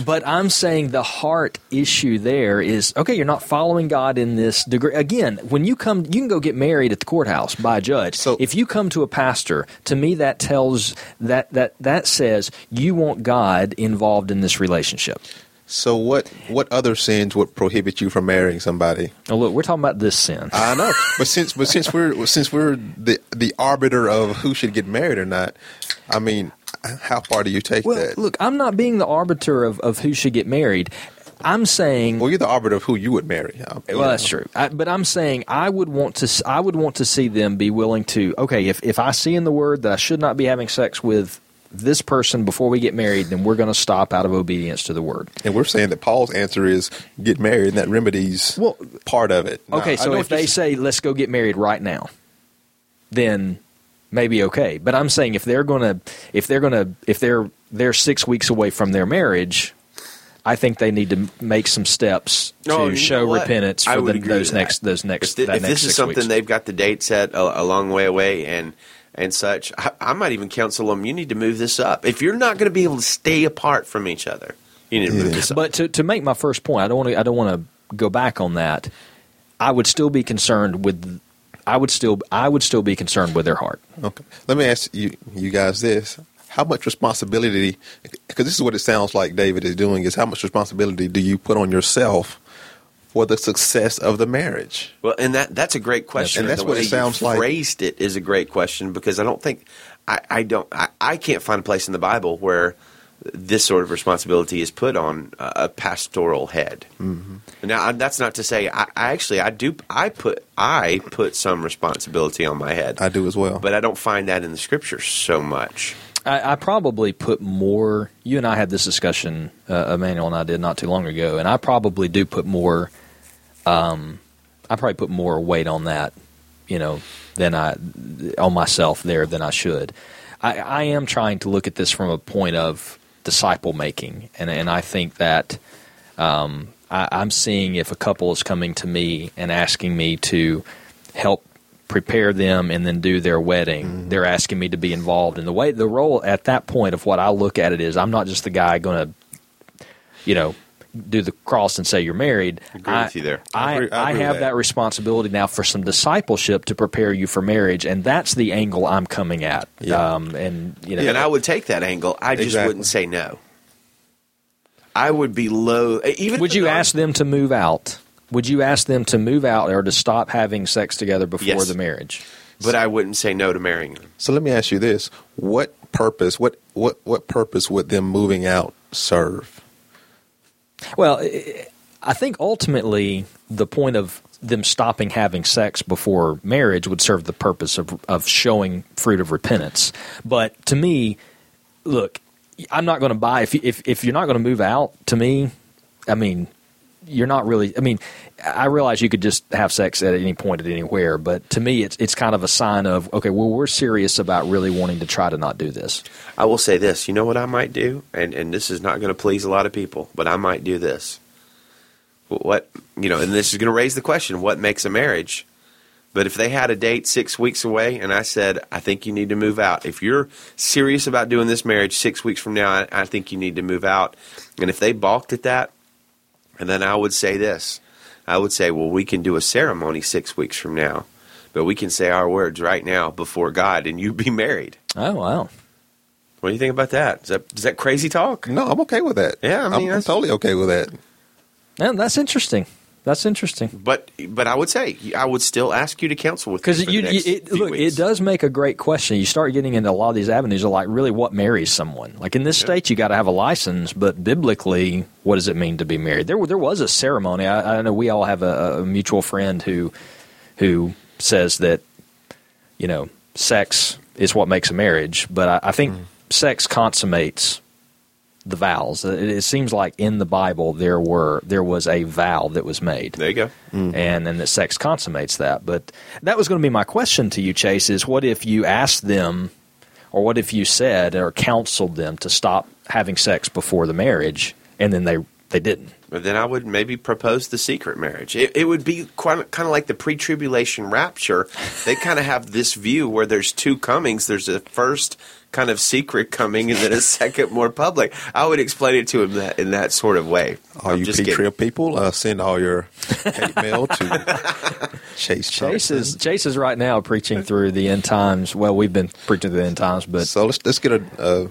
but I'm saying the heart issue there is okay. You're not following God in this degree. Again, when you come, you can go get married at the courthouse by a judge. So if you come to a pastor, to me that tells that that that says you want God involved in this relationship. So what what other sins would prohibit you from marrying somebody? Oh, look, we're talking about this sin. I know, but since but since we're since we're the the arbiter of who should get married or not, I mean, how far do you take well, that? Look, I'm not being the arbiter of, of who should get married. I'm saying. Well, you're the arbiter of who you would marry. well, know. that's true. I, but I'm saying I would want to. I would want to see them be willing to. Okay, if if I see in the Word that I should not be having sex with this person before we get married, then we're going to stop out of obedience to the word. And we're saying that Paul's answer is get married, and that remedies well, part of it. Okay, now, so if they say let's go get married right now, then maybe okay. But I'm saying if they're going to if they're going to if they're they're six weeks away from their marriage. I think they need to make some steps to no, show repentance for the, those next those next. If, the, if next this is something weeks. they've got the date set a, a long way away, and and such, I, I, might even counsel them. You need to move this up. If you're not going to be able to stay apart from each other, you need to move this up. But to, to make my first point, I don't want to. I don't want to go back on that. I would still be concerned with. I would still. I would still be concerned with their heart. Okay. Let me ask you, you guys, this: How much responsibility? Because this is what it sounds like David is doing. Is how much responsibility do you put on yourself? for the success of the marriage? Well, and that that's a great question. And that's the what it sounds like. Phrased it is a great question because I don't think I, I don't I, I, can't find a place in the Bible where this sort of responsibility is put on a pastoral head. Mm-hmm. Now that's not to say I, I, actually I do I put I put some responsibility on my head. I do as well, but I don't find that in the scriptures so much. I, I, probably put more. You and I had this discussion, uh, Immanuel and I did not too long ago, and I probably do put more um, I probably put more weight on that, you know, than I on myself there than I should. I, I am trying to look at this from a point of disciple making, and and I think that um, I, I'm seeing if a couple is coming to me and asking me to help prepare them and then do their wedding. Mm-hmm. They're asking me to be involved in the way the role at that point of what I look at it is I'm not just the guy going to, you know, do the cross and say you're married. I agree I, with you there. I, I, agree, I, I have that. that. responsibility now for some discipleship to prepare you for marriage, and that's the angle I'm coming at. Yeah. Um, and you know, yeah, and I would take that angle. I just exactly. wouldn't say no. I would be low. Even would you ask them to move out? Would you ask them to move out or to stop having sex together before yes. the marriage? But I wouldn't say no to marrying them. So let me ask you this: What purpose? What what what purpose would them moving out serve? Well, I think ultimately the point of them stopping having sex before marriage would serve the purpose of of showing fruit of repentance. But to me, look, I'm not going to buy if if if you're not going to move out. To me, I mean, you're not really. I mean, I realize you could just have sex at any point at anywhere, but to me, it's it's kind of a sign of okay. Well, we're serious about really wanting to try to not do this. I will say this. You know what I might do, and and this is not going to please a lot of people, but I might do this. What you know, and this is going to raise the question: What makes a marriage? But if they had a date six weeks away, and I said, I think you need to move out. If you're serious about doing this marriage six weeks from now, I, I think you need to move out. And if they balked at that, and then I would say this I would say, well, we can do a ceremony six weeks from now, but we can say our words right now before God and you'd be married. Oh, wow. What do you think about that? Is that, is that crazy talk? No, I'm okay with that. Yeah, I mean, I'm, I'm totally okay with that. Yeah, that's interesting. That's interesting. But but I would say I would still ask you to counsel with because you, you it, look weeks. it does make a great question. You start getting into a lot of these avenues of like really what marries someone. Like in this yeah. state, you got to have a license, but biblically, what does it mean to be married? There there was a ceremony. I, I know we all have a, a mutual friend who who says that you know sex is what makes a marriage, but I, I think mm. sex consummates the vows. It, it, seems like in the Bible there were there was a vow that was made. There you go. Mm-hmm. And then that sex consummates that. But that was going to be my question to you, Chase. Is what if you asked them, or what if you said or counseled them to stop having sex before the marriage, and then they they didn't? But then I would maybe propose the secret marriage. It, it would be quite, kind of like the pre tribulation rapture. They kind of have this view where there's two comings. There's a first kind of secret coming and then a second more public. I would explain it to him that in that sort of way. Are I'm you P-Trib people? Uh, send all your hate mail to Chase. Chase is Chase is right now preaching through the end times. Well, we've been preaching through the end times, but so let's let's get a. a,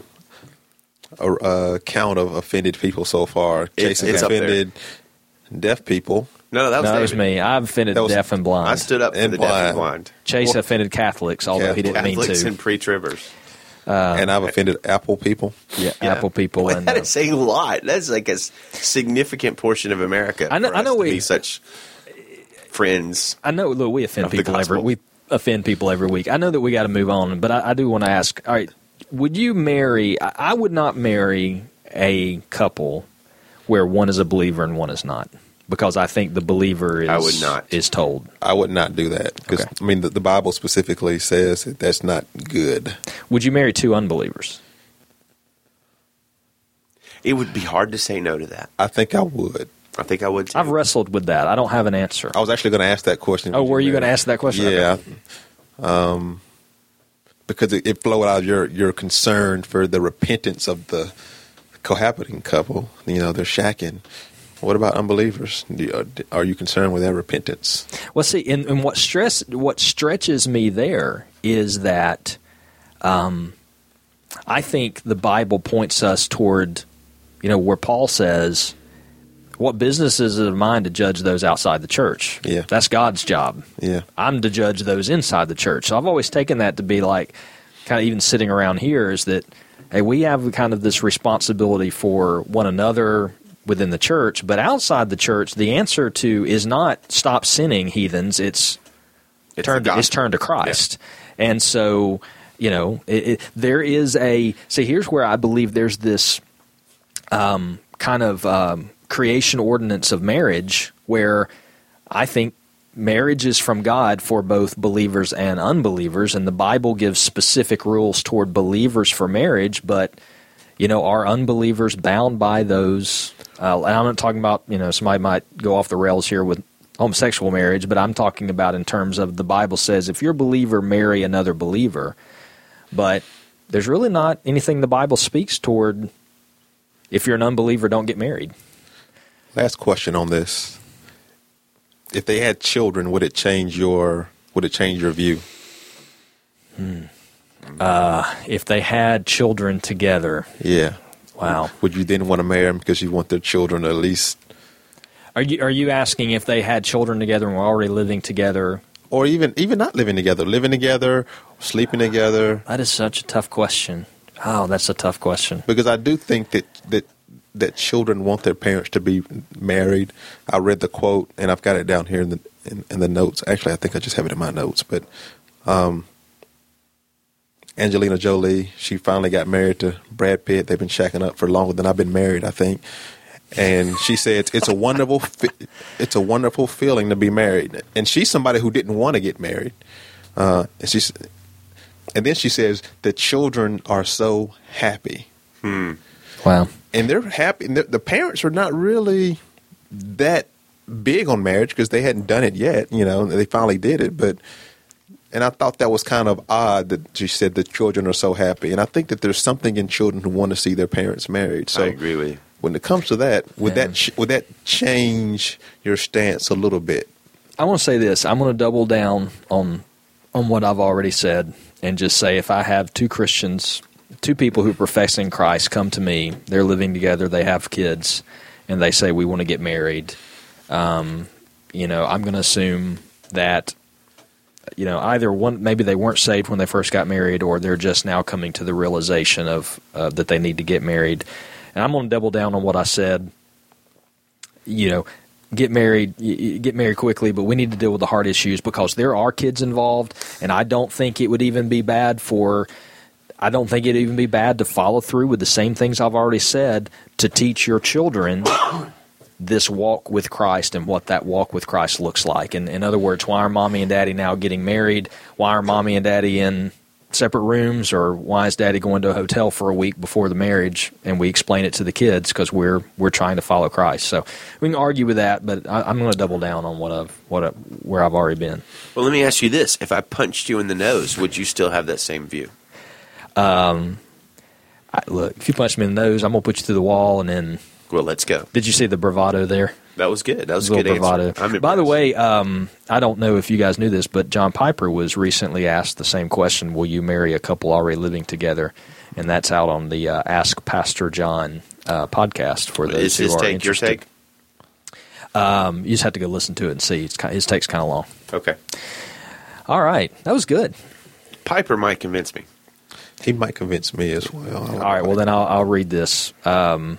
a, a count of offended people so far. Chase has offended deaf people. No, that was, no, that was me. I've offended was, deaf and blind. I stood up for the blind. deaf and blind. Chase well, offended Catholics, although Catholic. he didn't Catholics mean to. Catholics and pre-tribbers. Uh, and I've offended Apple people. Yeah, yeah. Apple people. Well, and, that uh, is a lot. That's like a significant portion of America. I know. I know we such friends. I know. Look, we offend people every. We offend people every week. I know that we got to move on, but I, I do want to ask. All right, would you marry? I, I would not marry a couple where one is a believer and one is not because I think the believer is I would not. is told. I would not do that because okay. I mean the, the, Bible specifically says that that's not good. Would you marry two unbelievers? It would be hard to say no to that. I think I would. I think I would. Too. I've wrestled with that. I don't have an answer. I was actually going to ask that question. Oh, were you, you going to ask that question? Yeah. Okay. Um, because it, it flowed out of your your concern for the repentance of the cohabiting couple. You know, they're shacking. What about unbelievers? You, are you concerned with their repentance? Well, see, and, and, what stress, what stretches me there is that um, I think the Bible points us toward, you know, where Paul says, "What business is it of mine to judge those outside the church? Yeah, that's God's job. Yeah, I'm to judge those inside the church. So I've always taken that to be like, kind of even sitting around here is that." Hey, we have kind of this responsibility for one another, within the church, but outside the church, the answer to is not stop sinning, heathens. It's it's turn to, it's turn to Christ, yeah. and so you know it, it, there is a see. Here's where I believe there's this um, kind of um, creation ordinance of marriage where I think marriage is from God for both believers and unbelievers, and the Bible gives specific rules toward believers for marriage, but you know, are unbelievers bound by those? Uh, I'm not talking about, you know, somebody might go off the rails here with homosexual marriage, but I'm talking about in terms of the Bible says if you're a believer, marry another believer. But there's really not anything the Bible speaks toward if you're an unbeliever, don't get married. Last question on this. If they had children, would it change your would it change your view? Hmm. Uh, if they had children together. Yeah. Wow. Would you then want to marry them because you want their children at least? Are you are you asking if they had children together and were already living together? Or even even not living together, living together, sleeping together. That is such a tough question. Oh, that's a tough question. Because I do think that that that children want their parents to be married. I read the quote, and I've got it down here in the in, in the notes. Actually, I think I just have it in my notes, but um, Angelina Jolie. She finally got married to Brad Pitt. They've been shacking up for longer than I've been married, I think. And she said it's a wonderful, it's a wonderful feeling to be married. And she's somebody who didn't want to get married. Uh, and she's, and then she says the children are so happy. Hmm. Wow. And they're happy. And the parents are not really that big on marriage because they hadn't done it yet. You know, they finally did it, but and I thought that was kind of odd that she said the children are so happy. And I think that there's something in children who want to see their parents married. So I agree with you. When it comes to that, would that ch- would that change your stance a little bit? I want to say this. I'm going to double down on on what I've already said and just say if I have two Christians, two people who are professing Christ come to me, they're living together, they have kids, and they say we want to get married. Um, you know, I'm going to assume that you know, either one, maybe they weren't saved when they first got married, or they're just now coming to the realization of uh, that they need to get married. And I'm going to double down on what I said. You know, get married, get married quickly, but we need to deal with the heart issues because there are kids involved, and I don't think it would even be bad for. I don't think it'd even be bad to follow through with the same things I've already said to teach your children this walk with Christ and what that walk with Christ looks like. And in other words, why are mommy and daddy now getting married? Why are mommy and daddy in separate rooms? Or why is daddy going to a hotel for a week before the marriage? And we explain it to the kids because we're we're trying to follow christ. So we can argue with that but I, am going to double down on what i've what I, where i've already been. Well let me ask you this. If i punched you in the nose would you still have that same view? Um I, look if you punch me in the nose i'm going to put you through the wall and then well let's go did you see the bravado there that was good. That was a good bravado. answer. By the way, um, I don't know if you guys knew this, but John Piper was recently asked the same question: Will you marry a couple already living together? And that's out on the uh, Ask Pastor John uh, podcast for those Is who his are take interested. Your take? Um, you just have to go listen to it and see. It's kind of, his take's kind of long. Okay. All right, that was good. Piper might convince me. He might convince me as well. All right, well then I'll, I'll read this. Um,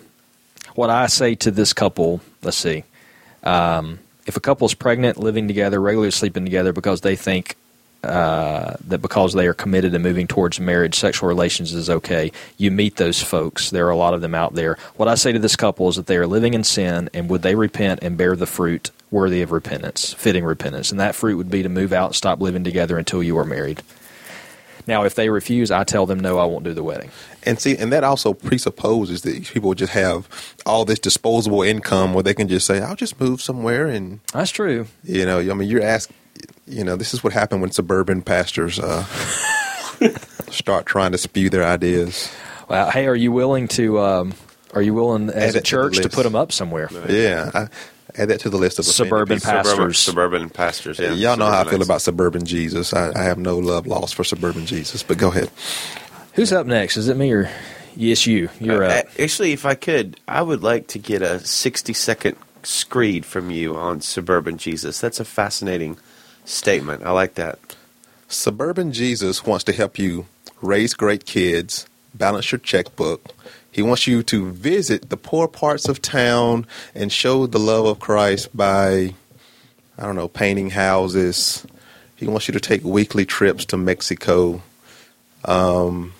what I say to this couple. Let's see. Um, if a couple is pregnant, living together, regularly sleeping together because they think uh, that because they are committed and moving towards marriage, sexual relations is okay. You meet those folks. There are a lot of them out there. What I say to this couple is that they are living in sin, and would they repent and bear the fruit worthy of repentance, fitting repentance? And that fruit would be to move out stop living together until you are married. Now, if they refuse, I tell them no, I won't do the wedding. And see, and that also presupposes that people just have all this disposable income where they can just say, "I'll just move somewhere." And that's true. You know, I mean, you're asked. You know, this is what happened when suburban pastors uh, start trying to spew their ideas. Well, hey, are you willing to? Um, are you willing as a church to, to, put them up somewhere? Yeah. I, add that to the list of suburban pastors. Suburban, suburban pastors. Yeah, y'all know how I feel about suburban Jesus. I, I, have no love lost for suburban Jesus. But go ahead. Who's up next? Is it me or yes, you? You're uh, up. Actually, if I could, I would like to get a sixty-second screed from you on suburban Jesus. That's a fascinating statement. I like that. Suburban Jesus wants to help you raise great kids, balance your checkbook he wants you to visit the poor parts of town and show the love of Christ by, I don't know, painting houses. He wants you to take weekly trips to Mexico. Um,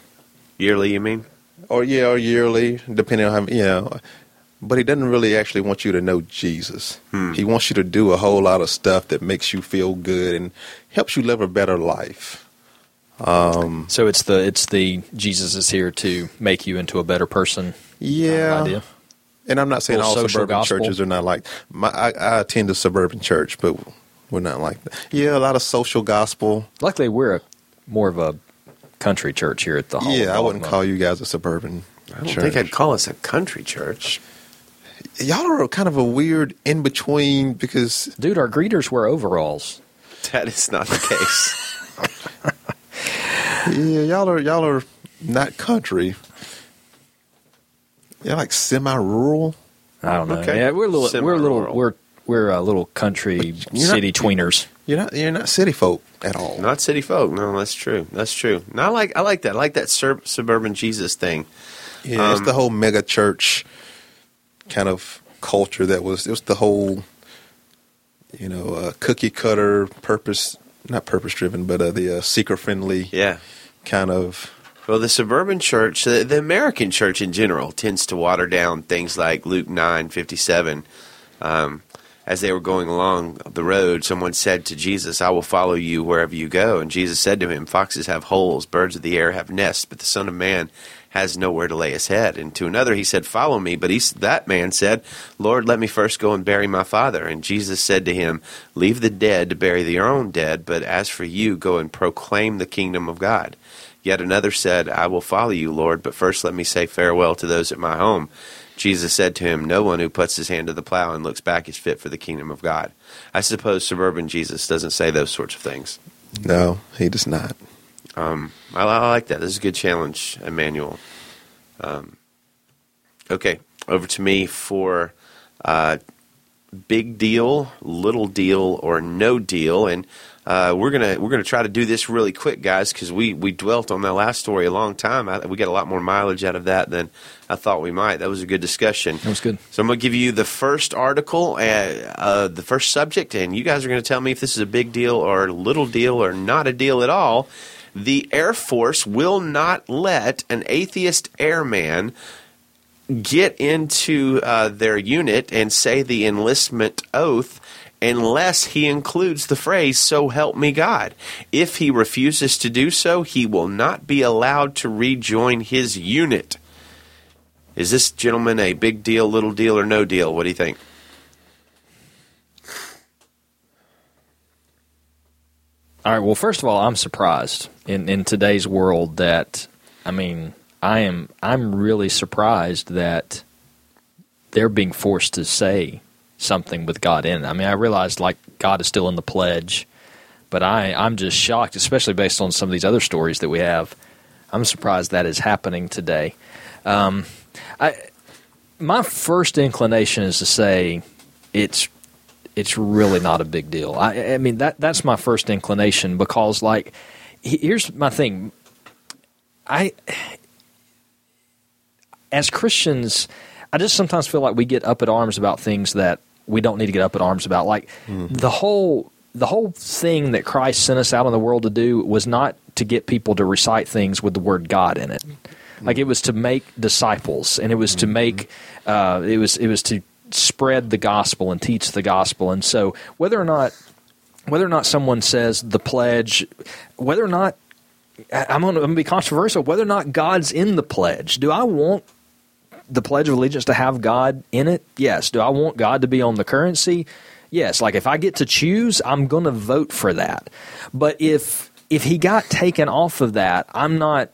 yearly, you mean? Or yeah, or yearly, depending on how you know. But he doesn't really actually want you to know Jesus. Hmm. He wants you to do a whole lot of stuff that makes you feel good and helps you live a better life. Um, so it's the it's the Jesus is here to make you into a better person. Yeah. Idea. And I'm not saying all suburban gospel. churches are not like. My, I, I, attend a suburban church, but we're not like that. Yeah, a lot of social gospel. Luckily, we're a, more of a country church here at the Hall. Yeah, I wouldn't call you guys a suburban. I don't church. think I'd call us a country church. Y'all are kind of a weird in between because, dude, our greeters wear overalls. That is not the case. yeah, y'all are y'all are not country. Y'all like semi-rural. I don't know. Okay. Yeah, we're a little. Semi-rural. We're a little. We're we're a little country city not, tweeners. You're not. You're not city folk at all. Not city folk. No, that's true. That's true. No, I like. I like that. I like that sur- suburban Jesus thing. Yeah, um, it's the whole mega church kind of culture that was. It was the whole, you know, uh, cookie cutter purpose not purpose driven, but uh, the uh, seeker friendly. Yeah. Kind of. Well, the suburban church, the, the, American church in general, tends to water down things like Luke nine fifty seven. Um, as they were going along the road, someone said to Jesus, I will follow you wherever you go. And Jesus said to him, Foxes have holes, birds of the air have nests, but the Son of Man has nowhere to lay his head. And to another he said, Follow me. But he, that man said, Lord, let me first go and bury my father. And Jesus said to him, Leave the dead to bury their own dead, but as for you, go and proclaim the kingdom of God. Yet another said, I will follow you, Lord, but first let me say farewell to those at my home. Jesus said to him, No one who puts his hand to the plow and looks back is fit for the kingdom of God. I suppose suburban Jesus doesn't say those sorts of things. No, he does not. Um, I, I, like that. This is a good challenge, Immanuel. Um, okay, over to me for uh, big deal, little deal, or no deal, and uh, we're gonna we're gonna try to do this really quick, guys, because we we dwelt on that last story a long time. I, we got a lot more mileage out of that than I thought we might. That was a good discussion. That was good. So I'm gonna give you the first article, uh, uh, the first subject, and you guys are gonna tell me if this is a big deal or a little deal or not a deal at all. The Air Force will not let an atheist airman get into uh, their unit and say the enlistment oath unless he includes the phrase, So help me God. If he refuses to do so, he will not be allowed to rejoin his unit. Is this gentleman a big deal, little deal, or no deal? What do you think? All right. Well, first of all, I'm surprised in, in today's world that, I mean, I am I'm really surprised that they're being forced to say something with God in it. I mean, I realized like God is still in the pledge, but I I'm just shocked, especially based on some of these other stories that we have. I'm surprised that is happening today. Um, I my first inclination is to say it's it's really not a big deal. I, I mean that that's my first inclination because like here's my thing. I as Christians, I just sometimes feel like we get up at arms about things that we don't need to get up at arms about. Like mm-hmm. the whole the whole thing that Christ sent us out in the world to do was not to get people to recite things with the word God in it. Like it was to make disciples, and it was to mm-hmm. make uh, it was it was to spread the gospel and teach the gospel. And so, whether or not whether or not someone says the pledge, whether or not I'm going to be controversial, whether or not God's in the pledge, do I want the Pledge of Allegiance to have God in it? Yes. Do I want God to be on the currency? Yes. Like if I get to choose, I'm going to vote for that. But if if he got taken off of that, I'm not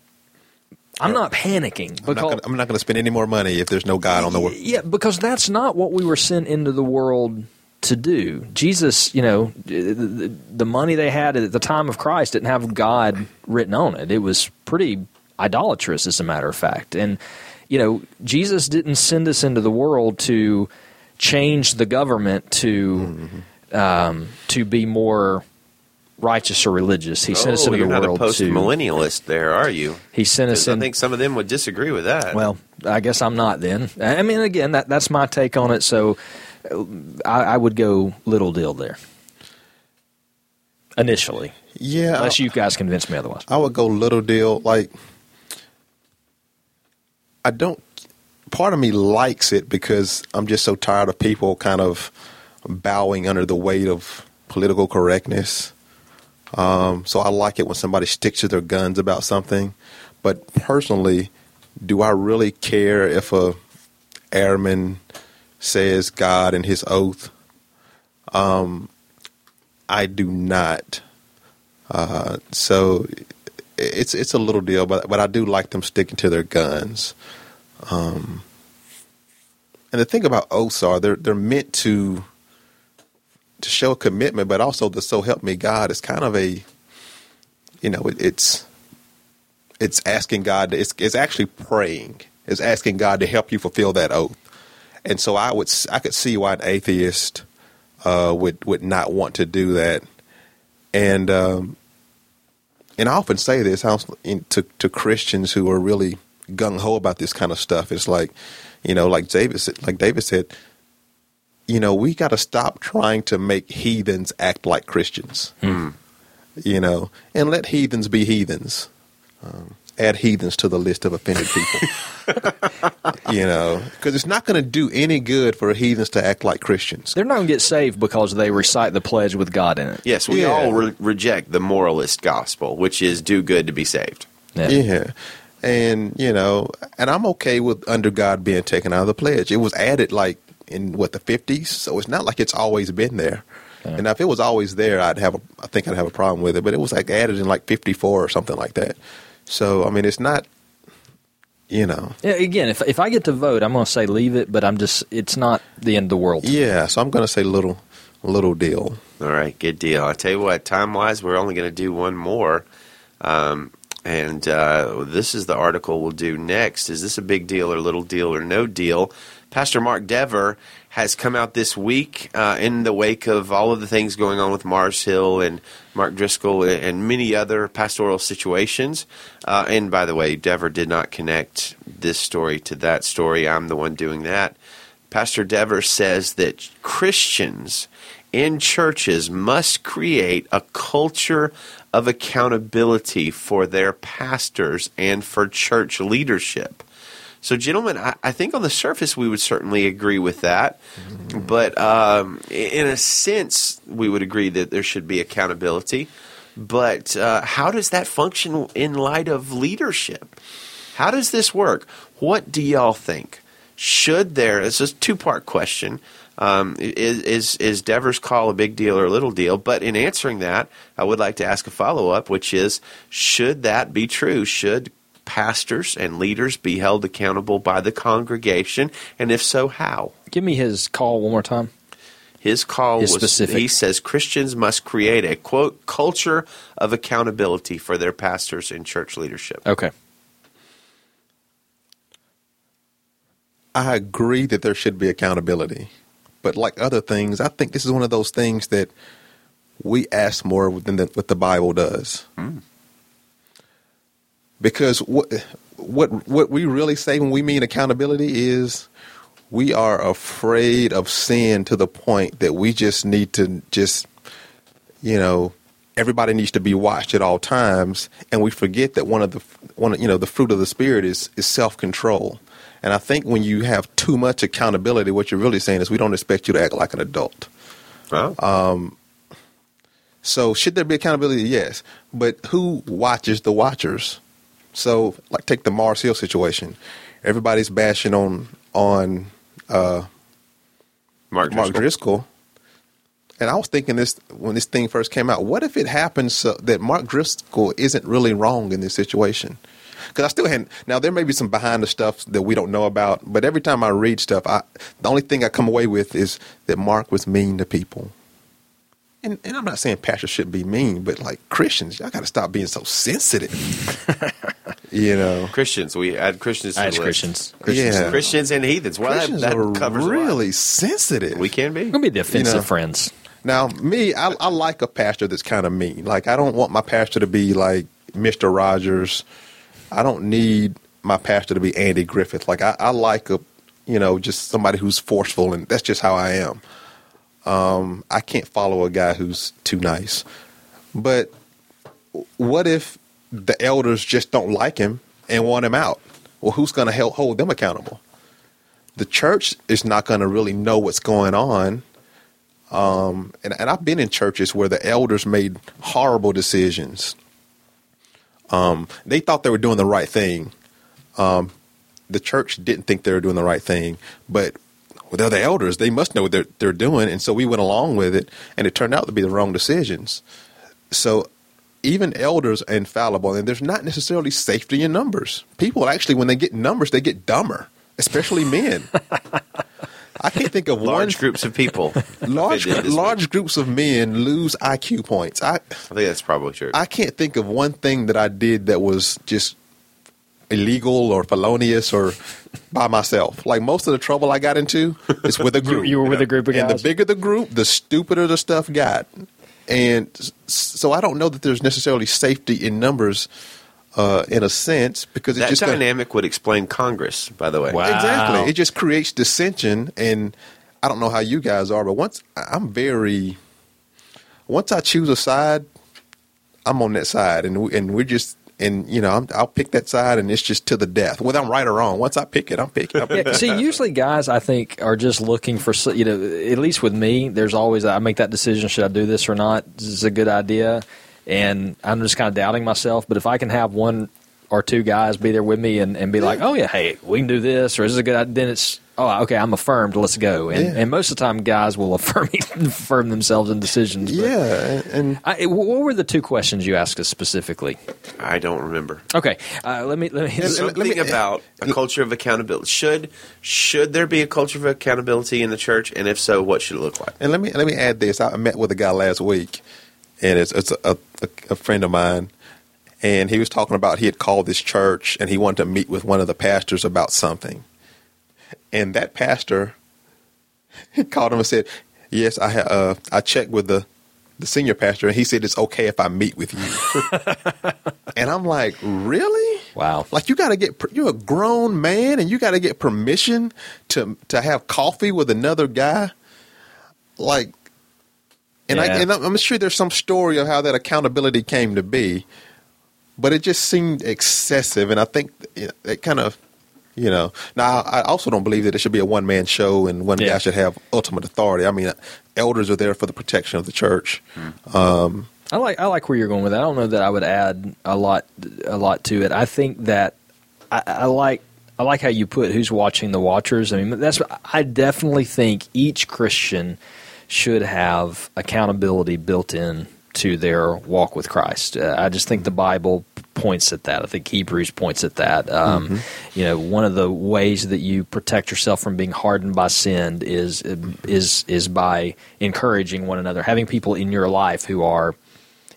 I'm not panicking because I'm not going to spend any more money if there's no God on the world. Yeah, because that's not what we were sent into the world to do. Jesus, you know, the, the, money they had at the time of Christ didn't have God written on it. It was pretty idolatrous, as a matter of fact. And you know, Jesus didn't send us into the world to change the government to mm-hmm. um, to be more righteous or religious. He sent oh, us into the world not a post millennialist. There are you? He sent us. In, I think some of them would disagree with that. Well, I guess I'm not. Then I mean, again, that that's my take on it. So uh, I, I would go little deal there initially. Yeah, unless you guys convince me otherwise. I would go little deal. Like I don't. Part of me likes it because I'm just so tired of people kind of bowing under the weight of political correctness. Um, so I like it when somebody sticks to their guns about something. But personally, do I really care if a airman says God and his oath? Um, I do not. Uh, so it's it's a little deal, but but I do like them sticking to their guns. Um, and the thing about oaths are they're they're meant to to show commitment, but also the "so help me God" is kind of a you know it, it's it's asking God. To, it's it's actually praying. It's asking God to help you fulfill that oath. And so I would I could see why an atheist uh, would would not want to do that. And um, and I often say this to to Christians who are really gung ho about this kind of stuff. It's like, you know, like David said, like David said, you know, we got to stop trying to make heathens act like Christians. Hmm. You know, and let heathens be heathens. Um, add heathens to the list of offended people. you know, because it's not going to do any good for heathens to act like Christians. They're not going to get saved because they recite the pledge with God in it. Yes, we yeah. all re- reject the moralist gospel, which is do good to be saved. Yeah. yeah. And, you know, and I'm okay with under God being taken out of the pledge. It was added like in what the 50s, so it's not like it's always been there. Yeah. And if it was always there, I'd have a, I think I'd have a problem with it. But it was like added in like 54 or something like that. So I mean, it's not, you know. Yeah, again, if if I get to vote, I'm going to say leave it, but I'm just it's not the end of the world. Yeah, so I'm going to say little little deal. All right, good deal. I tell you what, time wise, we're only going to do one more. Um, and uh, this is the article we'll do next. Is this a big deal or little deal or no deal? Pastor Mark Dever has come out this week uh, in the wake of all of the things going on with Mars Hill and Mark Driscoll and many other pastoral situations. Uh, and by the way, Dever did not connect this story to that story. I'm the one doing that. Pastor Dever says that Christians in churches must create a culture of accountability for their pastors and for church leadership. So, gentlemen, I, I, think on the surface we would certainly agree with that. Mm-hmm. But um, in a sense, we would agree that there should be accountability. But uh, how does that function in light of leadership? How does this work? What do y'all think? Should there, it's a two part question. Um, is, is, is Devers call a big deal or a little deal? But in answering that, I would like to ask a follow up, which is should that be true? Should pastors and leaders be held accountable by the congregation? And if so, how? Give me his call one more time. His call his was specific. he says Christians must create a quote culture of accountability for their pastors and church leadership. Okay. I agree that there should be accountability. But like other things, I think this is one of those things that we ask more than the, what the Bible does. Mm. Because what what what we really say when we mean accountability is we are afraid of sin to the point that we just need to just you know everybody needs to be watched at all times and we forget that one of the one you know the fruit of the spirit is is self-control and I think when you have too much accountability, what you're really saying is we don't expect you to act like an adult. Um, so should there be accountability? Yes. But who watches the watchers? So like take the Mars Hill situation. Everybody's bashing on on uh, Mark Driscoll. Mark Driscoll. And I was thinking this when this thing first came out. What if it happens so that Mark Driscoll isn't really wrong in this situation? because I still hadn't. Now there may be some behind the stuff that we don't know about, but every time I read stuff, I the only thing I come away with is that Mark was mean to people. And, and I'm not saying pastors should be mean, but like Christians, y'all got to stop being so sensitive. you know, Christians. We add Christians. I Christians. Christians. Yeah. Christians and heathens. Well, Christians that, that are really sensitive. We can be. We're gonna be defensive you know? friends. Now, me, I, I like a pastor that's kind of mean. Like, I don't want my pastor to be like Mister Rogers I don't need my pastor to be Andy Griffith. Like I, I like a, you know, just somebody who's forceful, and that's just how I am. Um, I can't follow a guy who's too nice. But what if the elders just don't like him and want him out? Well, who's going to help hold them accountable? The church is not going to really know what's going on. Um, and, and I've been in churches where the elders made horrible decisions um, they thought they were doing the right thing. Um, the church didn't think they were doing the right thing, but well, they're the elders. They must know what they're, they're doing. And so we went along with it, and it turned out to be the wrong decisions. So even elders are infallible, and there's not necessarily safety in numbers. People actually, when they get numbers, they get dumber, especially men. I can't think of large one, groups of people. large large groups of men lose IQ points. I, I think that's probably true. I can't think of one thing that I did that was just illegal or felonious or by myself. Like most of the trouble I got into is with a group. you, you, were with a group of guys. And the bigger the group, the stupider the stuff got. And so I don't know that there's necessarily safety in numbers uh, in a sense because that just dynamic would explain Congress. By the way, wow. exactly, it just creates dissension, and I don't know how you guys are, but once I'm very, once I choose a side, I'm on that side, and we, and we're just and you know i will pick that side, and it's just to the death. Whether I'm right or wrong, once I pick it, I'm picking. I'm picking. Yeah, see, usually guys, I think, are just looking for you know. At least with me, there's always I make that decision: should I do this or not? This is a good idea and I'm just kind of doubting myself. But if I can have one or two guys be there with me and, and be like, oh yeah, hey, we can do this, or this is a good, idea, then it's oh okay, I'm affirmed. Let's go. And, yeah. and most of the time, guys will affirm affirm themselves in decisions. yeah, and I, what were the two questions you asked us specifically? I don't remember. Okay, uh, let me let me something let me, about a culture of accountability. Should should there be a culture of accountability in the church, and if so, what should it look like? And let me let me add this. I met with a guy last week and it's, it's a, a, a friend of mine, and he was talking about he had called this church and he wanted to meet with one of the pastors about something, and that pastor called him and said, "Yes, I uh, I checked with the the senior pastor, and he said it's okay if I meet with you." and I'm like, "Really? Wow! Like you got to get you're a grown man, and you got to get permission to to have coffee with another guy." Like And, yeah. I, and I'm sure there's some story of how that accountability came to be, but it just seemed excessive. And I think it kind of, you know, now I also don't believe that it should be a one man show and one yeah. guy should have ultimate authority. I mean, elders are there for the protection of the church. Mm. Um, I like I like where you're going with that. I don't know that I would add a lot a lot to it. I think that I, I like I like how you put who's watching the watchers. I mean, that's I definitely think each Christian should have accountability built in to their walk with Christ. Uh, I just think the Bible points at that. I think Hebrews points at that. Um, mm-hmm. You know, one of the ways that you protect yourself from being hardened by sin is is is by encouraging one another, having people in your life who are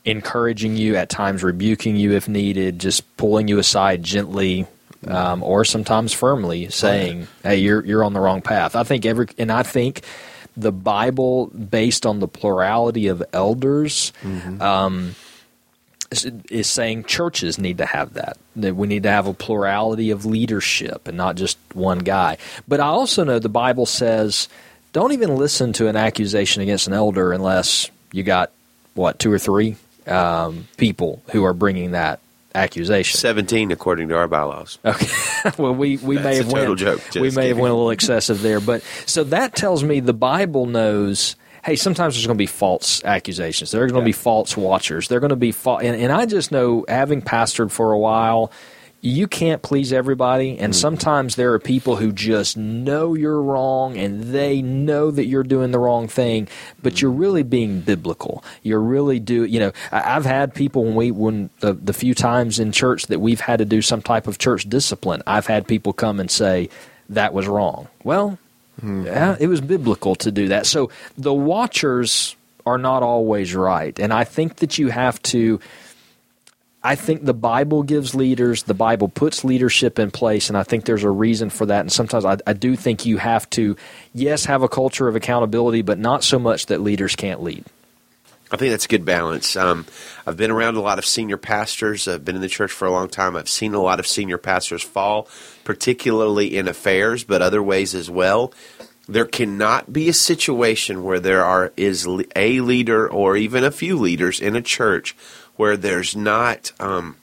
encouraging you at times, rebuking you if needed, just pulling you aside gently. Um, or sometimes firmly saying, "Hey, you're you're on the wrong path." I think every, and I think the Bible, based on the plurality of elders, mm-hmm. um, is, is, saying churches need to have that. That we need to have a plurality of leadership and not just one guy. But I also know the Bible says don't even listen to an accusation against an elder unless you got what two or three um, people who are bringing that accusation. Seventeen, according to our bylaws. Okay. well, we, we may have went joke. we may kidding. have went a little excessive there, but so that tells me the Bible knows. Hey, sometimes there's going to be false accusations. There are going to yeah. be false watchers. They're going to be fa- and, and I just know, having pastored for a while, you can't please everybody and mm. sometimes there are people who just know you're wrong and they know that you're doing the wrong thing but mm. you're really being biblical. You're really do you know i've had people when we when the, the few times in church that we've had to do some type of church discipline i've had people come and say that was wrong. Well mm yeah, it was biblical to do that. So the watchers are not always right and i think that you have to I think the Bible gives leaders, the Bible puts leadership in place, and I think there's a reason for that. And sometimes I, I, do think you have to, yes, have a culture of accountability, but not so much that leaders can't lead. I think that's a good balance. Um, I've been around a lot of senior pastors. I've been in the church for a long time. I've seen a lot of senior pastors fall, particularly in affairs, but other ways as well. There cannot be a situation where there are is a leader or even a few leaders in a church where there's not um,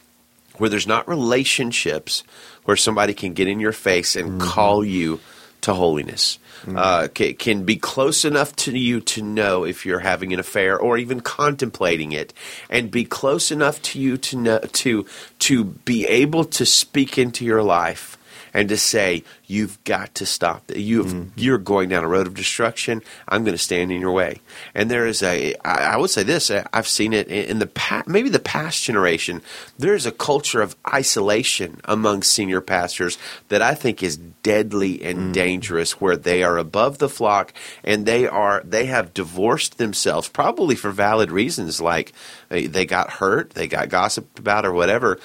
where there's not relationships where somebody can get in your face and mm-hmm. call you to holiness. Mm-hmm. Uh, can, can, be close enough to you to know if you're having an affair or even contemplating it, and be close enough to you to know to to be able to speak into your life and to say you've got to stop. You mm-hmm. you're going down a road of destruction. I'm going to stand in your way. And there is a I would say this. I've seen it in the past, maybe the past generation. There's a culture of isolation among senior pastors that I think is deadly and mm-hmm. dangerous, where they are above the flock and they are they have divorced themselves probably for valid reasons, like they got hurt, they got gossiped about, or whatever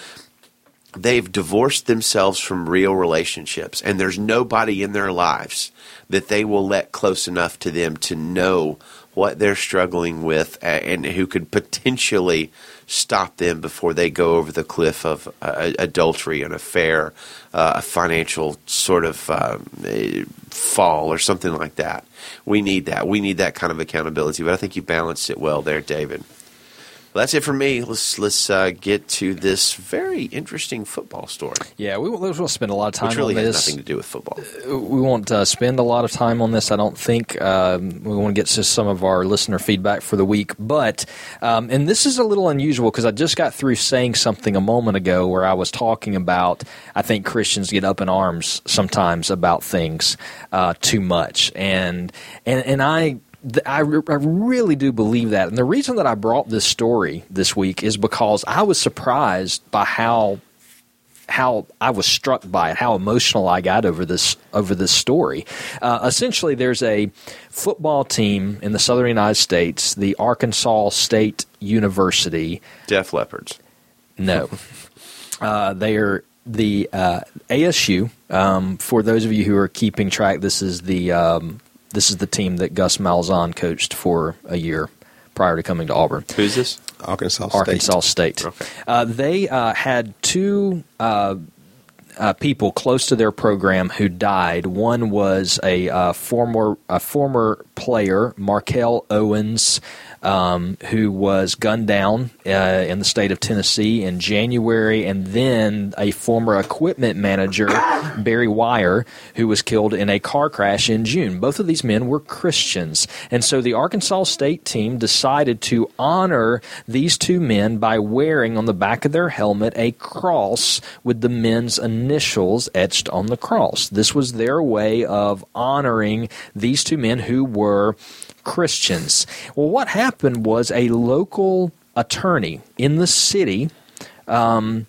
they've divorced themselves from real relationships and there's nobody in their lives that they will let close enough to them to know what they're struggling with and who could potentially stop them before they go over the cliff of uh, adultery, an affair, uh, a financial sort of um, fall, or something like that. We need that. We need that kind of accountability. But I think you balanced it well there, David. Well, that's it for me. Let's let's uh, get to this very interesting football story. Yeah, we won't spend a lot of time Which really on this. Has nothing to do with football. Uh, we won't uh, spend a lot of time on this. I don't think um, we want to get to some of our listener feedback for the week. But um, and this is a little unusual because I just got through saying something a moment ago where I was talking about I think Christians get up in arms sometimes about things uh, too much, and and and I I, I really do believe that. And the reason that I brought this story this week is because I was surprised by how how I was struck by it, how emotional I got over this over this story. Uh, essentially, there's a football team in the Southern United States, the Arkansas State University. Def Leopards. No, uh, they are the uh, ASU. Um, for those of you who are keeping track, this is the um, this is the team that Gus Malzahn coached for a year prior to coming to Auburn. Who's this? Arkansas State. Arkansas State. Okay. Uh, they uh, had two uh, uh people close to their program who died. One was a uh, former a former player, Markel Owens. Um, who was gunned down uh, in the state of Tennessee in January, and then a former equipment manager, Barry Weyer, who was killed in a car crash in June. Both of these men were Christians. And so the Arkansas State team decided to honor these two men by wearing on the back of their helmet a cross with the men's initials etched on the cross. This was their way of honoring these two men who were Christians. Well, what happened was a local attorney in the city. Um,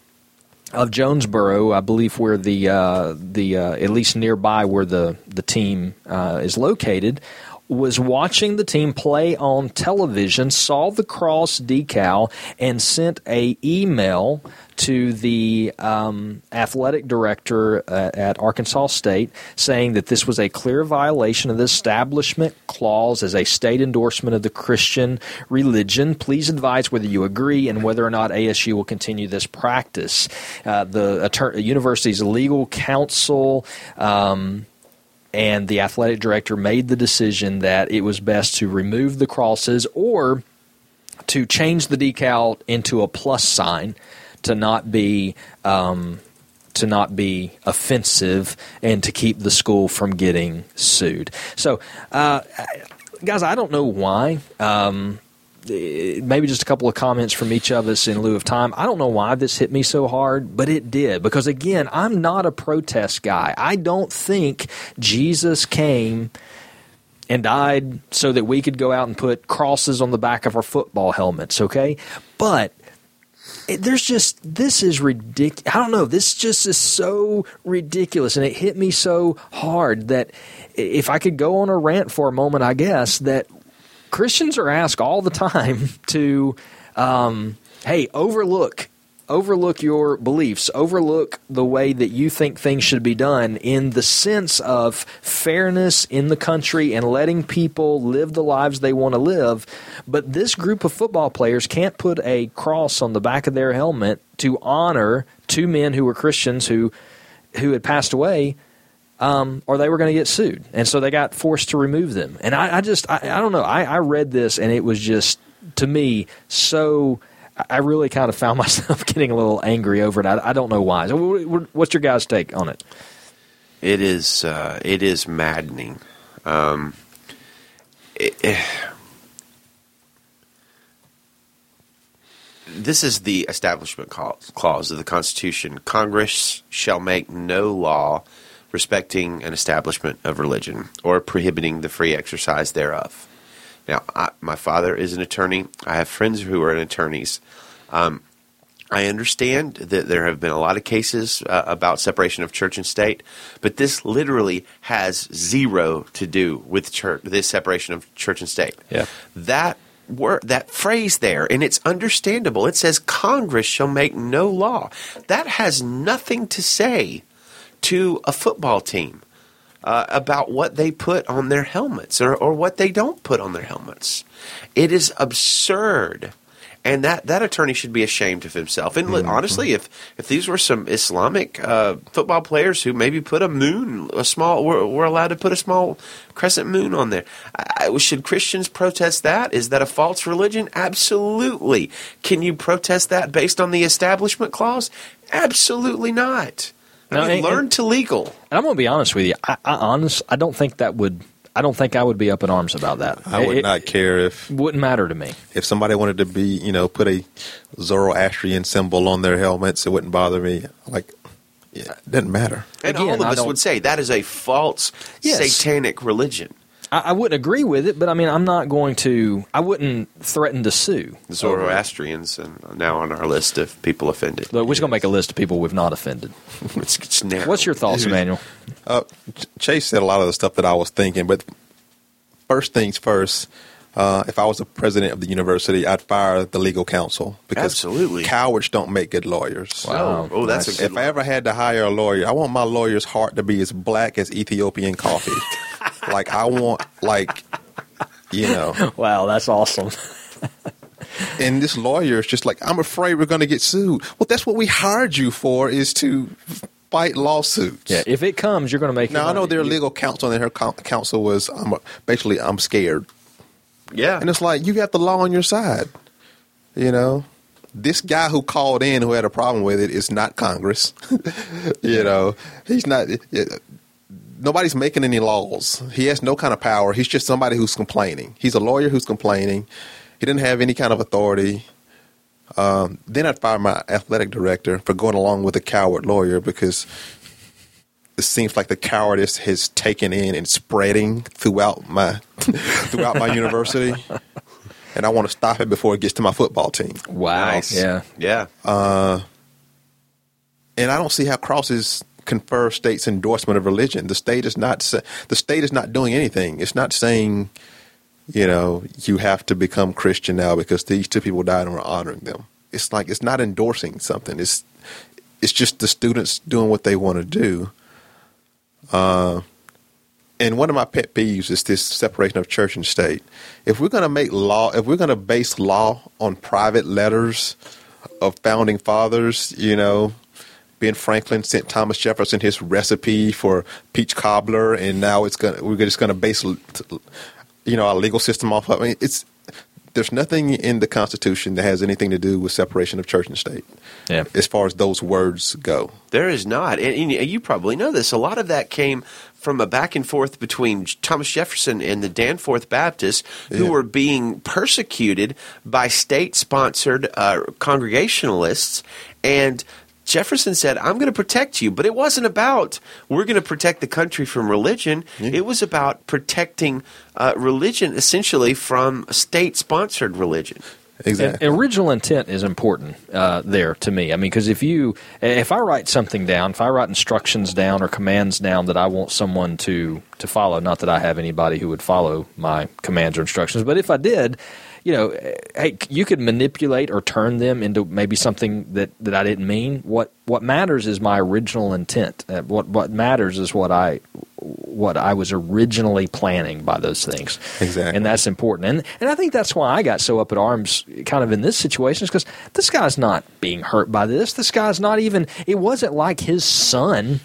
of Jonesboro, I believe, where the uh, the uh, at least nearby where the the team uh, is located, was watching the team play on television, saw the cross decal, and sent a email to the um, athletic director uh, at Arkansas State saying that this was a clear violation of the establishment clause as a state endorsement of the Christian religion. Please advise whether you agree and whether or not ASU will continue this practice. Uh, the university's legal counsel. Um, and the athletic director made the decision that it was best to remove the crosses or to change the decal into a plus sign to not be um, to not be offensive and to keep the school from getting sued. So, uh, guys, I don't know why. Um, maybe just a couple of comments from each of us in lieu of time. I don't know why this hit me so hard, but it did. Because again, I'm not a protest guy. I don't think Jesus came and died so that we could go out and put crosses on the back of our football helmets, okay? But there's just this is ridiculous. I don't know. This just is so ridiculous, and it hit me so hard that if I could go on a rant for a moment, I guess that Christians are asked all the time to, um, hey, overlook overlook your beliefs, overlook the way that you think things should be done in the sense of fairness in the country and letting people live the lives they want to live. But this group of football players can't put a cross on the back of their helmet to honor two men who were Christians who who had passed away. Um, or they were going to get sued, and so they got forced to remove them. And I, I just, I, I, don't know. I, I read this, and it was just to me so I really kind of found myself getting a little angry over it. I, I don't know why. So what's your guys' take on it? It is uh, it is maddening. Um, it, this is the establishment clause of the Constitution. Congress shall make no law respecting an establishment of religion or prohibiting the free exercise thereof. Now, I, my father is an attorney. I have friends who are attorneys. Um, I understand that there have been a lot of cases uh, about separation of church and state, but this literally has zero to do with church, this separation of church and state. Yeah. That word, that phrase there, and it's understandable. It says Congress shall make no law. That has nothing to say to a football team uh, about what they put on their helmets or, or what they don't put on their helmets. It is absurd. And that, that attorney should be ashamed of himself. And mm-hmm. honestly, if, if these were some Islamic uh, football players who maybe put a moon, a small, were, were allowed to put a small crescent moon on there, I, should Christians protest that? Is that a false religion? Absolutely. Can you protest that based on the establishment clause? Absolutely not. I mean, learn to legal. And I'm going to be honest with you. I, I honest, I don't think that would. I don't think I would be up in arms about that. I would it, not care if wouldn't matter to me. If somebody wanted to be, you know, put a Zoroastrian symbol on their helmets, it wouldn't bother me. Like it doesn't matter. And Again, all of us would say that is a false yes. satanic religion. I, I, wouldn't agree with it, but I mean, I'm not going to. I wouldn't threaten to sue. Zoroastrians and now on our list of people offended. Look, we're just going to make a list of people we've not offended. it's, it's What's your thoughts, Immanuel? Uh, Chase said a lot of the stuff that I was thinking, but first things first. Uh, if I was the president of the university, I'd fire the legal counsel because Absolutely. cowards don't make good lawyers. Wow. Oh, that's a good If one. I ever had to hire a lawyer, I want my lawyer's heart to be as black as Ethiopian coffee. like I want like you know. Wow, that's awesome. and this lawyer is just like, I'm afraid we're going to get sued. Well, that's what we hired you for is to fight lawsuits. Yeah, if it comes, you're going to make. Now I know their legal counsel, and her counsel was, I'm basically, I'm scared. Yeah. And it's like you got the law on your side. You know, this guy who called in who had a problem with it is not Congress. you know, he's not. Nobody's making any laws. He has no kind of power. He's just somebody who's complaining. He's a lawyer who's complaining. He didn't have any kind of authority. Um, then I'd fire my athletic director for going along with a coward lawyer because it seems like the cowardice has taken in and spreading throughout my throughout my university. And I want to stop it before it gets to my football team. Wow. Nice. Yeah. Yeah. Uh, and I don't see how crosses confer state's endorsement of religion. The state is not the state is not doing anything. It's not saying, you know, you have to become Christian now because these two people died and we're honoring them. It's like it's not endorsing something. It's it's just the students doing what they want to do. Uh, and one of my pet peeves is this separation of church and state. If we're going to make law, if we're going to base law on private letters of founding fathers, you know, Ben Franklin sent Thomas Jefferson his recipe for peach cobbler, and now it's going we're just going to base you know our legal system off of. I mean, it's there's nothing in the Constitution that has anything to do with separation of church and state. Yeah. As far as those words go, there is not, and, and you probably know this. A lot of that came from a back and forth between Thomas Jefferson and the Danforth Baptists, who yeah. were being persecuted by state-sponsored uh, Congregationalists, and Jefferson said, I'm going to protect you. But it wasn't about we're going to protect the country from religion. Yeah. It was about protecting uh, religion essentially from state sponsored religion. Exactly. And original intent is important uh, there to me. I mean, because if you, if I write something down, if I write instructions down or commands down that I want someone to to follow, not that I have anybody who would follow my commands or instructions, but if I did, you know, hey, you could manipulate or turn them into maybe something that, that I didn't mean. What what matters is my original intent. Uh, what what matters is what I what I was originally planning by those things. Exactly, and that's important. And and I think that's why I got so up at arms, kind of in this situation, is because this guy's not being hurt by this. This guy's not even. It wasn't like his son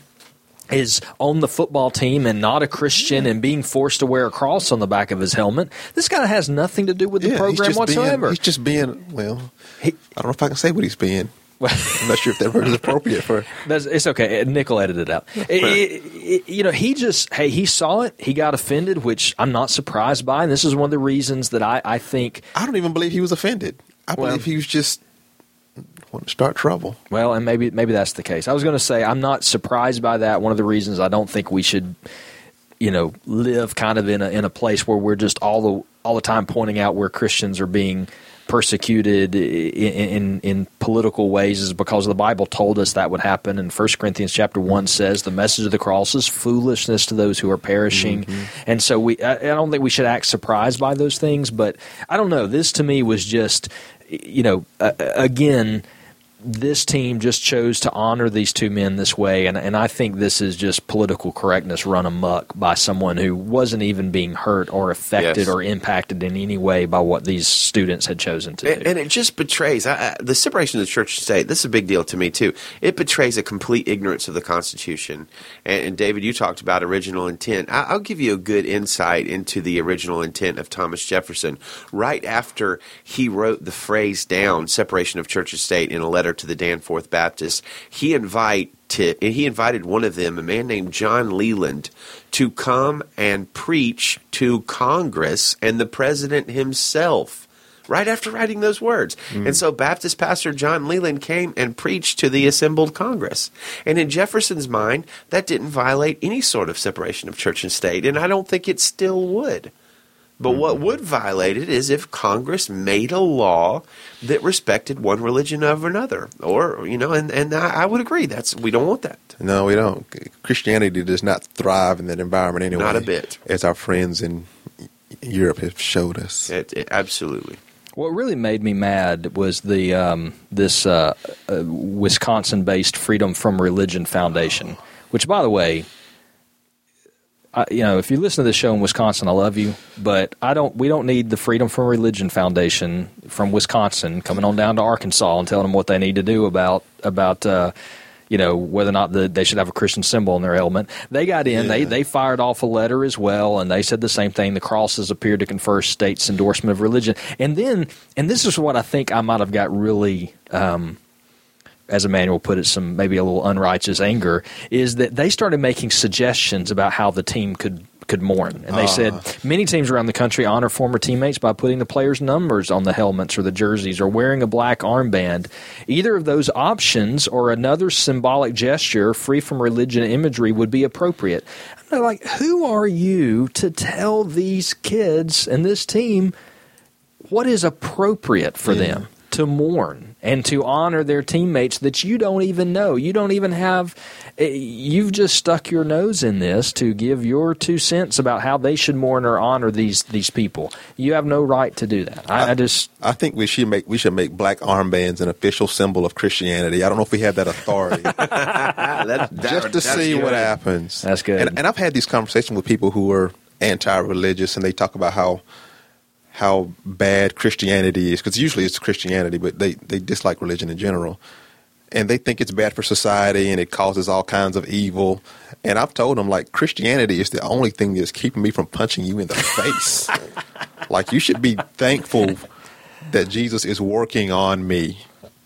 is on the football team and not a Christian and being forced to wear a cross on the back of his helmet. This guy has nothing to do with the yeah, program he's whatsoever. Being, he's just being well. He, I don't know if I can say what he's being. I'm not sure if that word is appropriate for. That's, it's okay. Nickel edited it out. It, it, you know, he just hey, he saw it. He got offended, which I'm not surprised by. And this is one of the reasons that I, I think I don't even believe he was offended. I believe he was just want to start trouble. Well, and maybe maybe that's the case. I was going to say I'm not surprised by that. One of the reasons I don't think we should, you know, live kind of in a in a place where we're just all the all the time pointing out where Christians are being persecuted in, in, in political ways is because the Bible told us that would happen. And 1 Corinthians chapter one says the message of the cross is foolishness to those who are perishing. Mm-hmm. And so we, I, I don't think we should act surprised by those things. But I don't know. This to me was just, you know, uh, again this team just chose to honor these two men this way, and, and I think this is just political correctness run amok by someone who wasn't even being hurt or affected yes. or impacted in any way by what these students had chosen to and, do. And it just betrays I, I, the separation of the church and state. This is a big deal to me too. It betrays a complete ignorance of the Constitution. And, and David, you talked about original intent. I, I'll give you a good insight into the original intent of Thomas Jefferson. Right after he wrote the phrase down, separation of church and state, in a letter letter to the Danforth Baptists, he invite to, he invited one of them, a man named John Leland, to come and preach to Congress and the president himself. Right after writing those words. Mm. And so Baptist pastor John Leland came and preached to the assembled Congress. And in Jefferson's mind, that didn't violate any sort of separation of church and state, and I don't think it still would. But mm-hmm. what would violate it is if Congress made a law that respected one religion over another, or you know, and and I, I, would agree that's we don't want that. No, we don't. Christianity does not thrive in that environment anyway. Not a bit, as our friends in Europe have showed us. It, it, absolutely. What really made me mad was the um, this uh, uh, Wisconsin-based Freedom from Religion Foundation, which, by the way, I, you know, if you listen to this show in Wisconsin, I love you, but I don't. We don't need the Freedom from Religion Foundation from Wisconsin coming on down to Arkansas and telling them what they need to do about about uh, you know whether or not the, they should have a Christian symbol in their helmet. They got in. Yeah. They they fired off a letter as well, and they said the same thing. The crosses appeared to confer states' endorsement of religion. And then, and this is what I think I might have got really. Um, as Immanuel put it, some maybe a little unrighteous anger, is that they started making suggestions about how the team could could mourn. And they uh. said many teams around the country honor former teammates by putting the players' numbers on the helmets or the jerseys or wearing a black armband. Either of those options or another symbolic gesture free from religion imagery would be appropriate. I'm like, who are you to tell these kids and this team what is appropriate for yeah. them to mourn and to honor their teammates that you don't even know? You don't even have Eh, you've just stuck your nose in this to give your two cents about how they should mourn or honor these these people. You have no right to do that. I, I, I just I think we should make we should make black armbands an official symbol of Christianity. I don't know if we have that authority. that, that, just to see good. what happens. That's good. And, and I've had these conversations with people who are anti-religious, and they talk about how how bad Christianity is because usually it's Christianity, but they they dislike religion in general and they think it's bad for society and it causes all kinds of evil. And I've told them like Christianity is the only thing that's keeping me from punching you in the face. like you should be thankful that Jesus is working on me.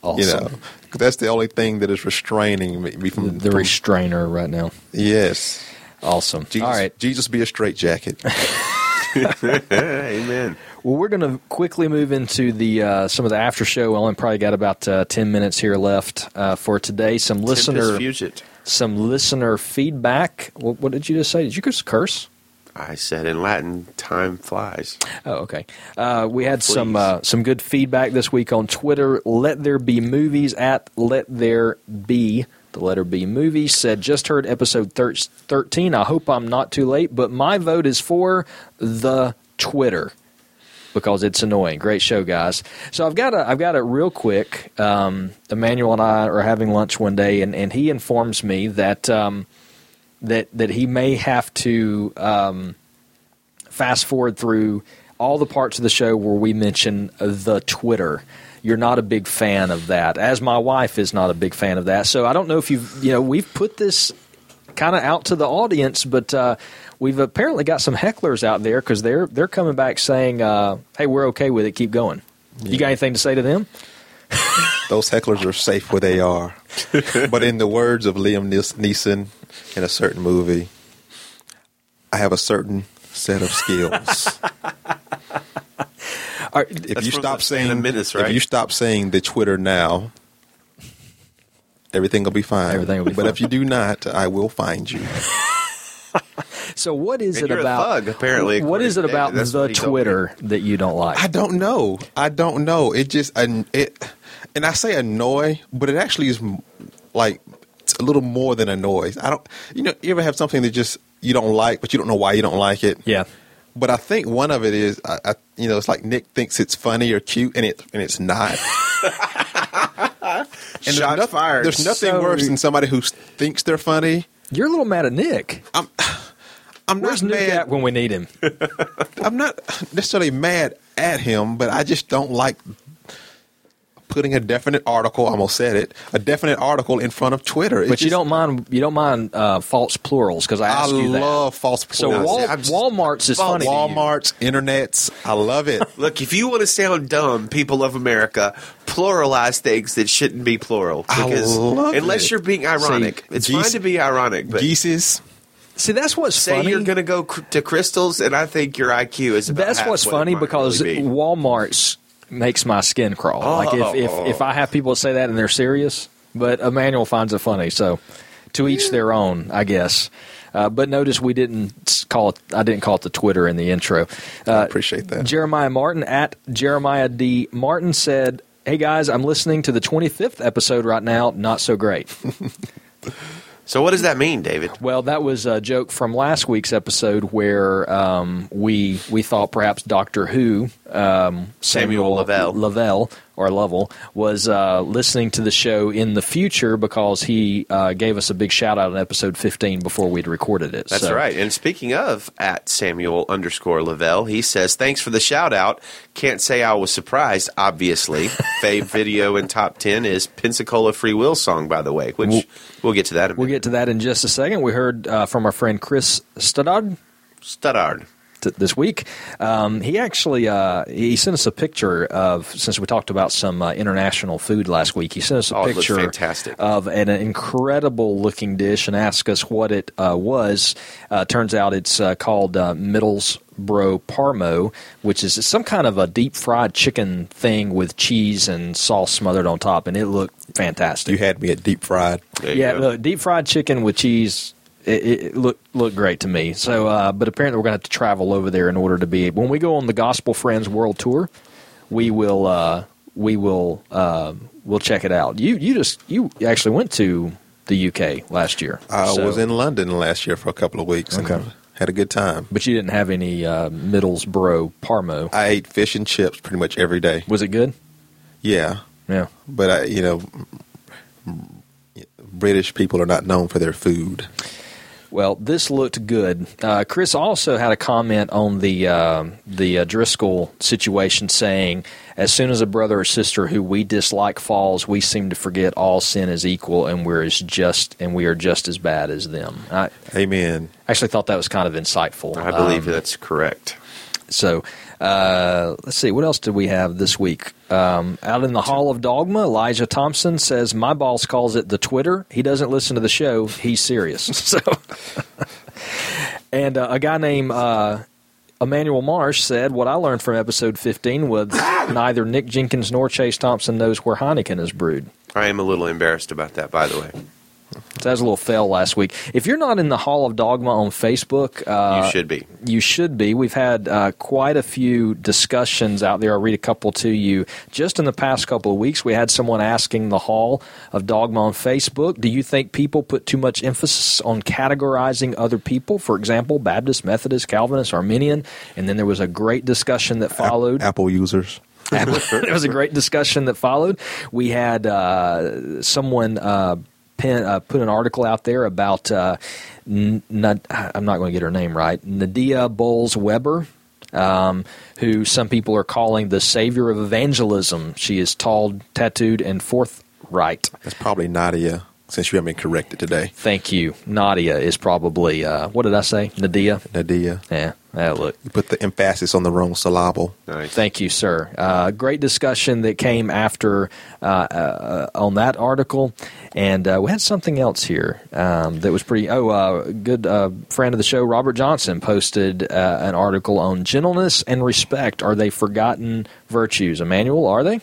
Awesome. You know, that's the only thing that is restraining me from the, the restrainer right now. Yes. Awesome. Jesus, All right. Jesus be a straitjacket. Amen. Well, we're going to quickly move into the uh, some of the after show. We only probably got about uh, ten minutes here left uh, for today. Some listener some listener feedback. What, what, did you just say? Did you just curse? I said in Latin, "Time flies." Oh, okay. Uh, we had Please. some uh, some good feedback this week on Twitter. Let there be movies at Let There Be. The letter B movie said, just heard episode 13. I hope I'm not too late, but my vote is for the Twitter because it's annoying. Great show, guys. So I've got a, I've got it real quick. Um, Immanuel and I are having lunch one day, and, and he informs me that um, that that he may have to um, fast forward through all the parts of the show where we mention the Twitter. You're not a big fan of that, as my wife is not a big fan of that. So I don't know if you've you know we've put this kind of out to the audience, but uh, we've apparently got some hecklers out there because they're they're coming back saying, uh, "Hey, we're okay with it. Keep going." Yeah. You got anything to say to them? Those hecklers are safe where they are. but in the words of Liam Neeson in a certain movie, I have a certain set of skills. Right, if you stop saying minutes, right? if you stop saying the Twitter now, everything will be fine. Everything will be but fine. if you do not, I will find you. so what is and it about? Thug, apparently, what is it about the Twitter that you don't like? I don't know. I don't know. It just and it, and I say annoy, but it actually is like it's a little more than annoys. I don't. You know, you ever have something that just you don't like, but you don't know why you don't like it? Yeah. But I think one of it is, I, I, you know, it's like Nick thinks it's funny or cute, and it and it's not. and Shots there's no, fired. There's nothing so, worse than somebody who thinks they're funny you're a little mad at Nick. I'm. I'm Where's not Nick mad when we need him. I'm not necessarily mad at him, but I just don't like putting a definite article. I almost said it. A definite article in front of Twitter. It's but you just, don't mind. You don't mind uh, false plurals because I asked I you that. I love false plurals. So Wal- Walmart's is funny. Walmart's, internets. I love it. Look, if you want to sound dumb, people of America, pluralize things that shouldn't be plural. Because unless it. you're being ironic, See, it's geese, fine to be ironic. But geeses. See, that's what's say funny. you're going to go to crystals, and I think your IQ is. that's what's funny because really Walmart's makes my skin crawl. Oh. Like if, if if I have people say that and they're serious, but Immanuel finds it funny. So to each their own, I guess. Uh, but notice we didn't call it. I didn't call it the Twitter in the intro. Uh, I appreciate that. Jeremiah Martin at Jeremiah D Martin said, "Hey guys, I'm listening to the 25th episode right now. Not so great." So what does that mean, David? Well, that was a joke from last week's episode where um, we we thought perhaps Doctor Who um, Samuel, Samuel Lavelle. Lavelle or Lovell was uh, listening to the show in the future because he uh, gave us a big shout out in episode 15 before we'd recorded it. That's so. right. And speaking of at Samuel underscore Lavelle, he says, Thanks for the shout out. Can't say I was surprised, obviously. Fave video in top 10 is Pensacola Free Will song, by the way, which we'll, we'll get to that We'll get to that in just a second. We heard uh, from our friend Chris Studard. Studard this week. Um, he actually uh, he sent us a picture of since we talked about some uh, international food last week. He sent us a oh, picture of an incredible looking dish and asked us what it uh, was. Uh, turns out it's uh, called uh, Middlesbrough Parmo, which is some kind of a deep fried chicken thing with cheese and sauce smothered on top, and it looked fantastic. You had me at deep fried. Yeah, look, deep fried chicken with cheese it, it looked looked great to me. So, uh, but apparently we're going to have to travel over there in order to be. When we go on the Gospel Friends World Tour, we will uh, we will uh, we'll check it out. You you just you actually went to the UK last year. I so. was in London last year for a couple of weeks. Okay. Had a good time, but you didn't have any uh, Middlesbrough Parmo. I ate fish and chips pretty much every day. Was it good? Yeah, yeah. But I, you know, British people are not known for their food. Well, this looked good. Uh, Chris also had a comment on the uh, the uh, Driscoll situation, saying, "As soon as a brother or sister who we dislike falls, we seem to forget all sin is equal, and we're as just and we are just as bad as them." I, Amen. Actually, thought that was kind of insightful. I believe um, that's correct. So uh, let's see, what else did we have this week? Um, out in the Hall of Dogma, Elijah Thompson says, My boss calls it the Twitter. He doesn't listen to the show. He's serious. so, And uh, a guy named uh, Immanuel Marsh said, What I learned from episode 15 was neither Nick Jenkins nor Chase Thompson knows where Heineken is brewed. I am a little embarrassed about that, by the way. So that was a little fail last week. If you're not in the Hall of Dogma on Facebook, uh, you should be. You should be. We've had uh, quite a few discussions out there. I'll read a couple to you. Just in the past couple of weeks, we had someone asking the Hall of Dogma on Facebook Do you think people put too much emphasis on categorizing other people? For example, Baptist, Methodist, Calvinist, Arminian. And then there was a great discussion that followed. Apple users. it was a great discussion that followed. We had uh, someone uh, pen, uh, put an article out there about uh, N- N- I'm not going to get her name right, Nadia Bolz Weber. Um, who some people are calling the savior of evangelism. She is tall, tattooed, and forthright. That's probably Nadia since you haven't been corrected today. Thank you. Nadia is probably, uh, what did I say? Nadia? Nadia. Yeah. Yeah, look. You put the emphasis on the wrong syllable. Nice. Thank you, sir. Uh, great discussion that came after uh, uh, on that article. And uh, we had something else here um, that was pretty. Oh, uh, good uh, friend of the show, Robert Johnson, posted an article on gentleness and respect. Are they forgotten virtues? Immanuel, are they?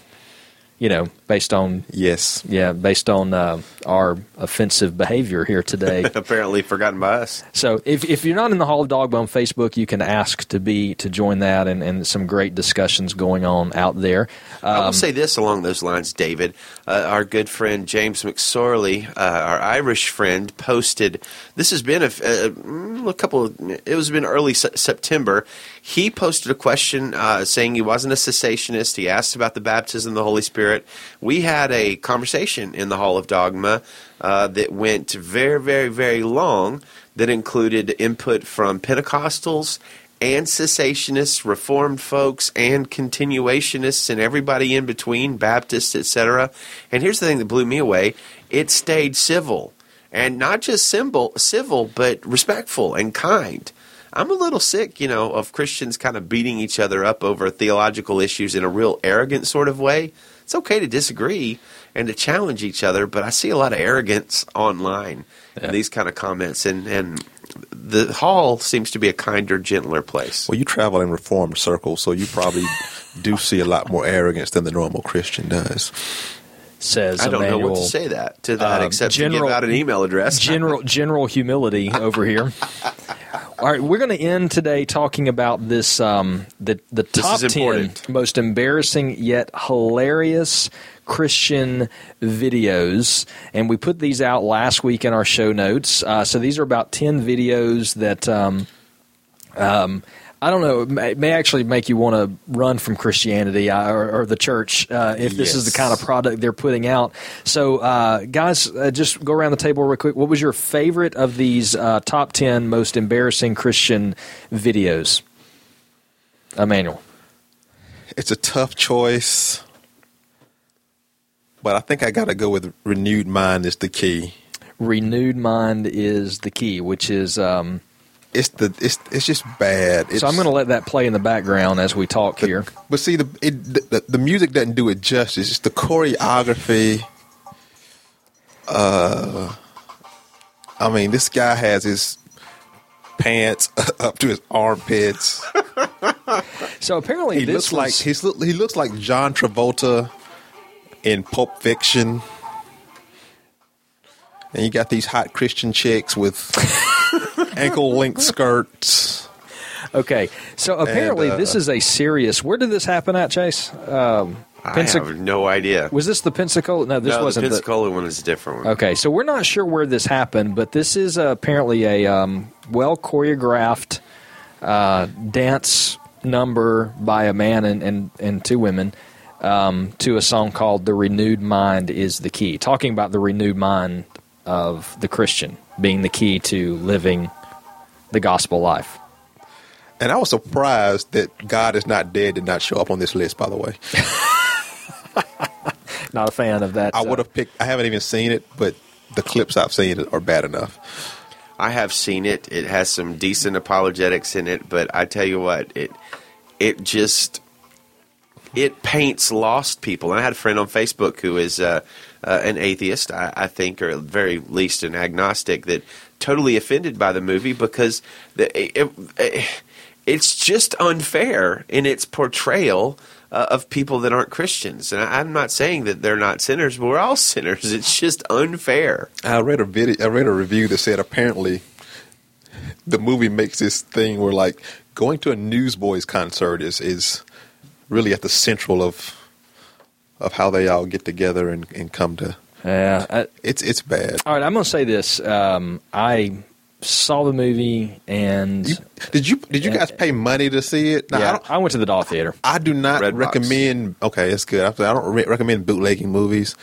You know, based on yes, yeah, based on uh, our offensive behavior here today. Apparently forgotten by us. So if if you're not in the Hall of Dogma on Facebook, you can ask to be to join that, and, and some great discussions going on out there. Um, I will um, say this along those lines, David. Uh, our good friend James McSorley, uh, our Irish friend, posted. This has been a, a, a couple. Of, it was been early September. He posted a question uh, saying he wasn't a cessationist. He asked about the baptism of the Holy Spirit. We had a conversation in the Hall of Dogma uh, that went very, very, very long that included input from Pentecostals and cessationists, Reformed folks, and continuationists, and everybody in between, Baptists, etc. And here's the thing that blew me away: it stayed civil, and not just civil, civil, but respectful and kind. I'm a little sick, you know, of Christians kind of beating each other up over theological issues in a real arrogant sort of way. It's okay to disagree and to challenge each other, but I see a lot of arrogance online yeah. in these kind of comments, and and the hall seems to be a kinder, gentler place. Well, you travel in reformed circles, so you probably do see a lot more arrogance than the normal Christian does says I don't Immanuel, know what to say that to that uh, except general, to give out an email address. general general humility over here. All right, we're going to end today talking about this um, the the top ten most embarrassing yet hilarious Christian videos, and we put these out last week in our show notes. Uh, so these are about ten videos that. Um, um, I don't know. It may, may actually make you want to run from Christianity uh, or, or the church uh, if this is the kind of product they're putting out. So, uh, guys, uh, just go around the table real quick. What was your favorite of these uh, top 10 most embarrassing Christian videos? Immanuel. It's a tough choice, but I think I got to go with renewed mind is the key. Renewed mind is the key, which is. Um, it's the it's it's just bad. It's, so I'm going to let that play in the background as we talk the, here. But see, the, it, the the music doesn't do it justice. It's the choreography. Uh, I mean, this guy has his pants up to his armpits. so apparently, he looks was... like he's he looks like John Travolta in Pulp Fiction. And you got these hot Christian chicks with ankle length skirts. Okay, so apparently and, uh, this is a serious. Where did this happen at, Chase? Um, I have no idea. Was this the Pensacola? No, this no, wasn't. The Pensacola the, one is a different one. Okay, so we're not sure where this happened, but this is uh, apparently a um, well choreographed uh, dance number by a man and, and, and two women um, to a song called "The Renewed Mind Is the Key," talking about the renewed mind of the Christian being the key to living the gospel life. And I was surprised that God is not dead did not show up on this list, by the way. not a fan of that. I would have picked, I haven't even seen it, but the clips I've seen are bad enough. I have seen it. It has some decent apologetics in it, but I tell you what, it it just it paints lost people. And I had a friend on Facebook who is uh, uh, an atheist, I, I, think, or at very least an agnostic, that totally offended by the movie because the, it, it, it's just unfair in its portrayal uh, of people that aren't Christians. And I, am not saying that they're not sinners, but we're all sinners. It's just unfair. I read a video. I read a review that said apparently the movie makes this thing where like going to a Newsboys concert is is really at the central of of how they all get together and, and come to. Yeah, I, it's it's bad. All right, I'm going to say this. Um, I saw the movie and you, did you did you guys pay money to see it? Yeah, I, I, went to the Doll Theater. I do not Red recommend. Box. Okay, it's good. I don't re- recommend bootlegging movies.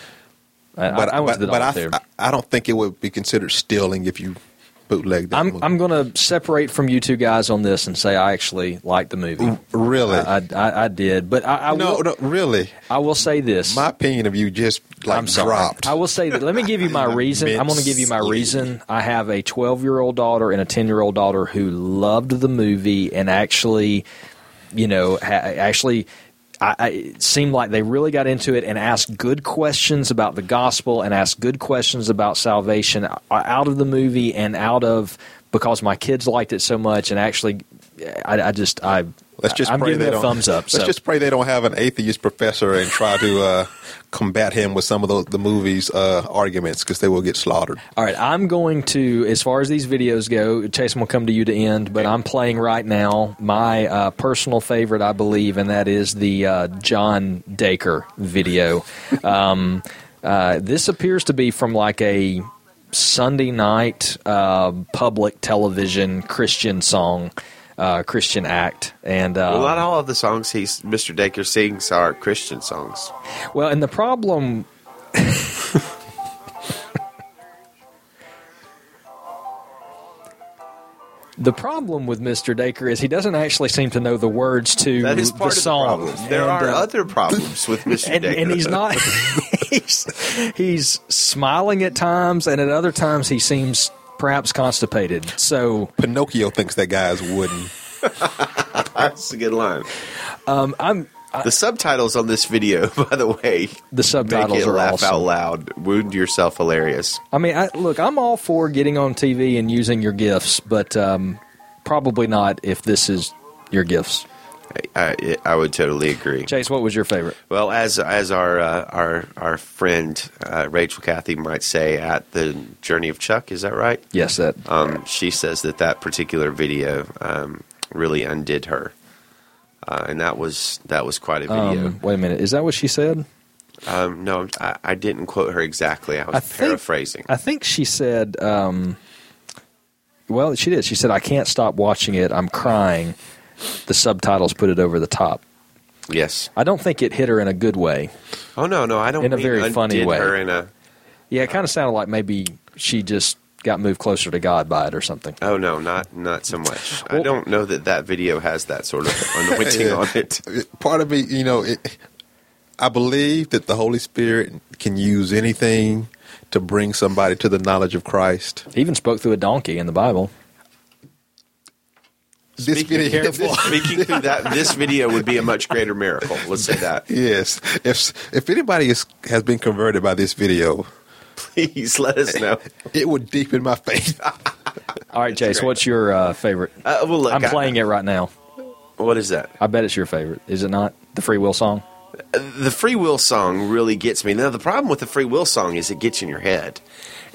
I, but, I, went but, to the Doll Theater. I, I don't think it would be considered stealing if you bootleg I'm movie. I'm going to separate from you two guys on this and say I actually liked the movie. Really, I I, I did, but I, I no, will, no, really. I will say this. My opinion of you just like I'm sorry. dropped. I will say that. Let me give you my reason. I'm going to give you my reason. I have a 12 year old daughter and a 10 year old daughter who loved the movie and actually, you know, ha- actually I, I, it seemed like they really got into it and asked good questions about the gospel and asked good questions about salvation uh, out of the movie and out of because my kids liked it so much and actually I, I just I let's just I'm pray giving they don't, thumbs up. Let's so. just pray they don't have an atheist professor and try to uh, combat him with some of the, the movie's uh, arguments because they will get slaughtered. All right, I'm going to as far as these videos go. Chase will come to you to end, but I'm playing right now my uh, personal favorite, I believe, and that is the uh, John Dacre video. um, uh, this appears to be from like a Sunday night uh, public television Christian song, uh, Christian act, and uh, well, not all of the songs he's Mr. Dacre sings are Christian songs. Well, and the problem. The problem with Mr. Dacre is he doesn't actually seem to know the words to that is part the song. The there and, are uh, other problems with Mr. And, Dacre. and he's not. he's, he's smiling at times, and at other times he seems perhaps constipated. So Pinocchio thinks that guy is wooden. That's a good line. Um, I'm the subtitles on this video, by the way, the subtitles make it are laugh awesome. out loud. Wound yourself, hilarious. I mean, I, look, I'm all for getting on TV and using your gifts, but um, probably not if this is your gifts. I, I, would totally agree. Chase, what was your favorite? Well, as as our uh, our our friend uh, Rachel Cathy might say at the Journey of Chuck, is that right? Yes, that. Um, she says that that particular video um, really undid her, uh, and that was that was quite a video. Um, wait a minute, is that what she said? Um, no, I, I, didn't quote her exactly. I was I think, paraphrasing. I think she said. Um, well, she did. She said, "I can't stop watching it. I'm crying." The subtitles put it over the top. Yes. I don't think it hit her in a good way. Oh no, no, I don't. In a mean very funny way. Her in a. Yeah, it kind of sounded like maybe she just got moved closer to God by it or something. Oh no, not not so much. I don't know that that video has that sort of anointing Yeah. on it. Part of me, you know, it, I believe that the Holy Spirit can use anything to bring somebody to the knowledge of Christ. He even spoke through a donkey in the Bible. This video, Speaking through that, this video would be a much greater miracle. Let's say that. yes. If if anybody is, has been converted by this video, Please let us know. it would deepen my faith. All right, Chase, what's your uh, favorite? Uh, well, look, I'm I- playing it right now. What is that? I bet it's your favorite. Is it not? The free will song? the free will song really gets me. Now, the problem with the free will song is it gets in your head.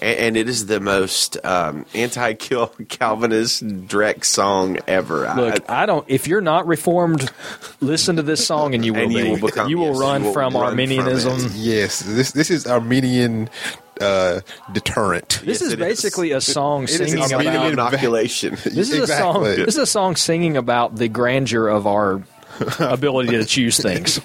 And, and it is the most um, anti kill Calvinist direct song ever. Look, I, I don't. If you're not reformed, listen to this song and you will And you will become- you will yes, run you will from run Arminianism. it. yes, this this is Arminian uh, deterrent. This Yes, is it is. basically a song It is singing Arminian about. inoculation. This is a song. This is a song singing about the grandeur of our ability to choose things.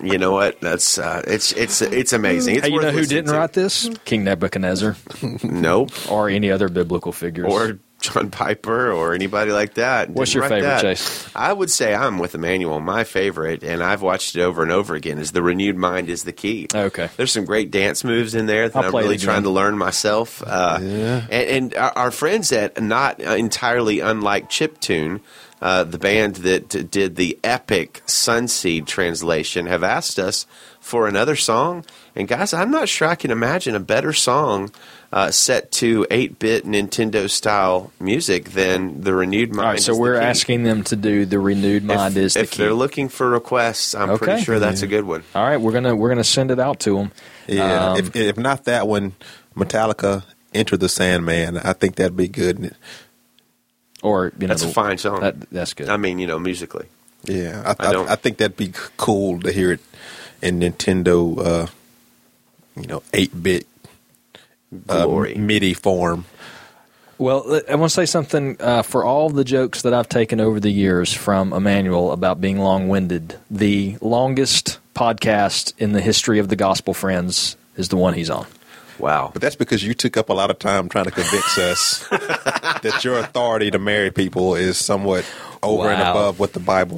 you know what? That's uh, it's it's it's amazing. It's hey, you know who didn't to. write this? King Nebuchadnezzar Nope. or any other biblical figures. Or John Piper or anybody like that. What's Didn't your favorite, that. Chase? I would say I'm with Immanuel. My favorite, and I've watched it over and over again, is the renewed mind is the key. Okay. There's some great dance moves in there that I'll I'm really trying to learn myself. Uh, And, and our, our friends at not entirely unlike Chiptune, uh, the band that did the epic Sunseed translation, have asked us for another song. And guys, I'm not sure I can imagine a better song uh, set to 8-bit Nintendo style music than the renewed mind. All right, so is we're Key. asking them to do the renewed mind if, is the if key. they're looking for requests, I'm Okay. pretty sure that's a good one. All right, we're gonna we're gonna send it out to them. Yeah, Um, if, if not that one, Metallica, Enter the Sandman. I think that'd be good. Or you know, That's a fine song. That, that's good. I mean, you know, musically. Yeah, I, I I, don't- I think that'd be cool to hear it in Nintendo, uh, you know, eight bit uh, Glory. MIDI form. Well, I want to say something uh, for all the jokes that I've taken over the years from Immanuel about being long winded. The longest podcast in the history of the Gospel Friends is the one he's on. Wow. But that's because you took up a lot of time trying to convince us that your authority to marry people is somewhat over and above what the Bible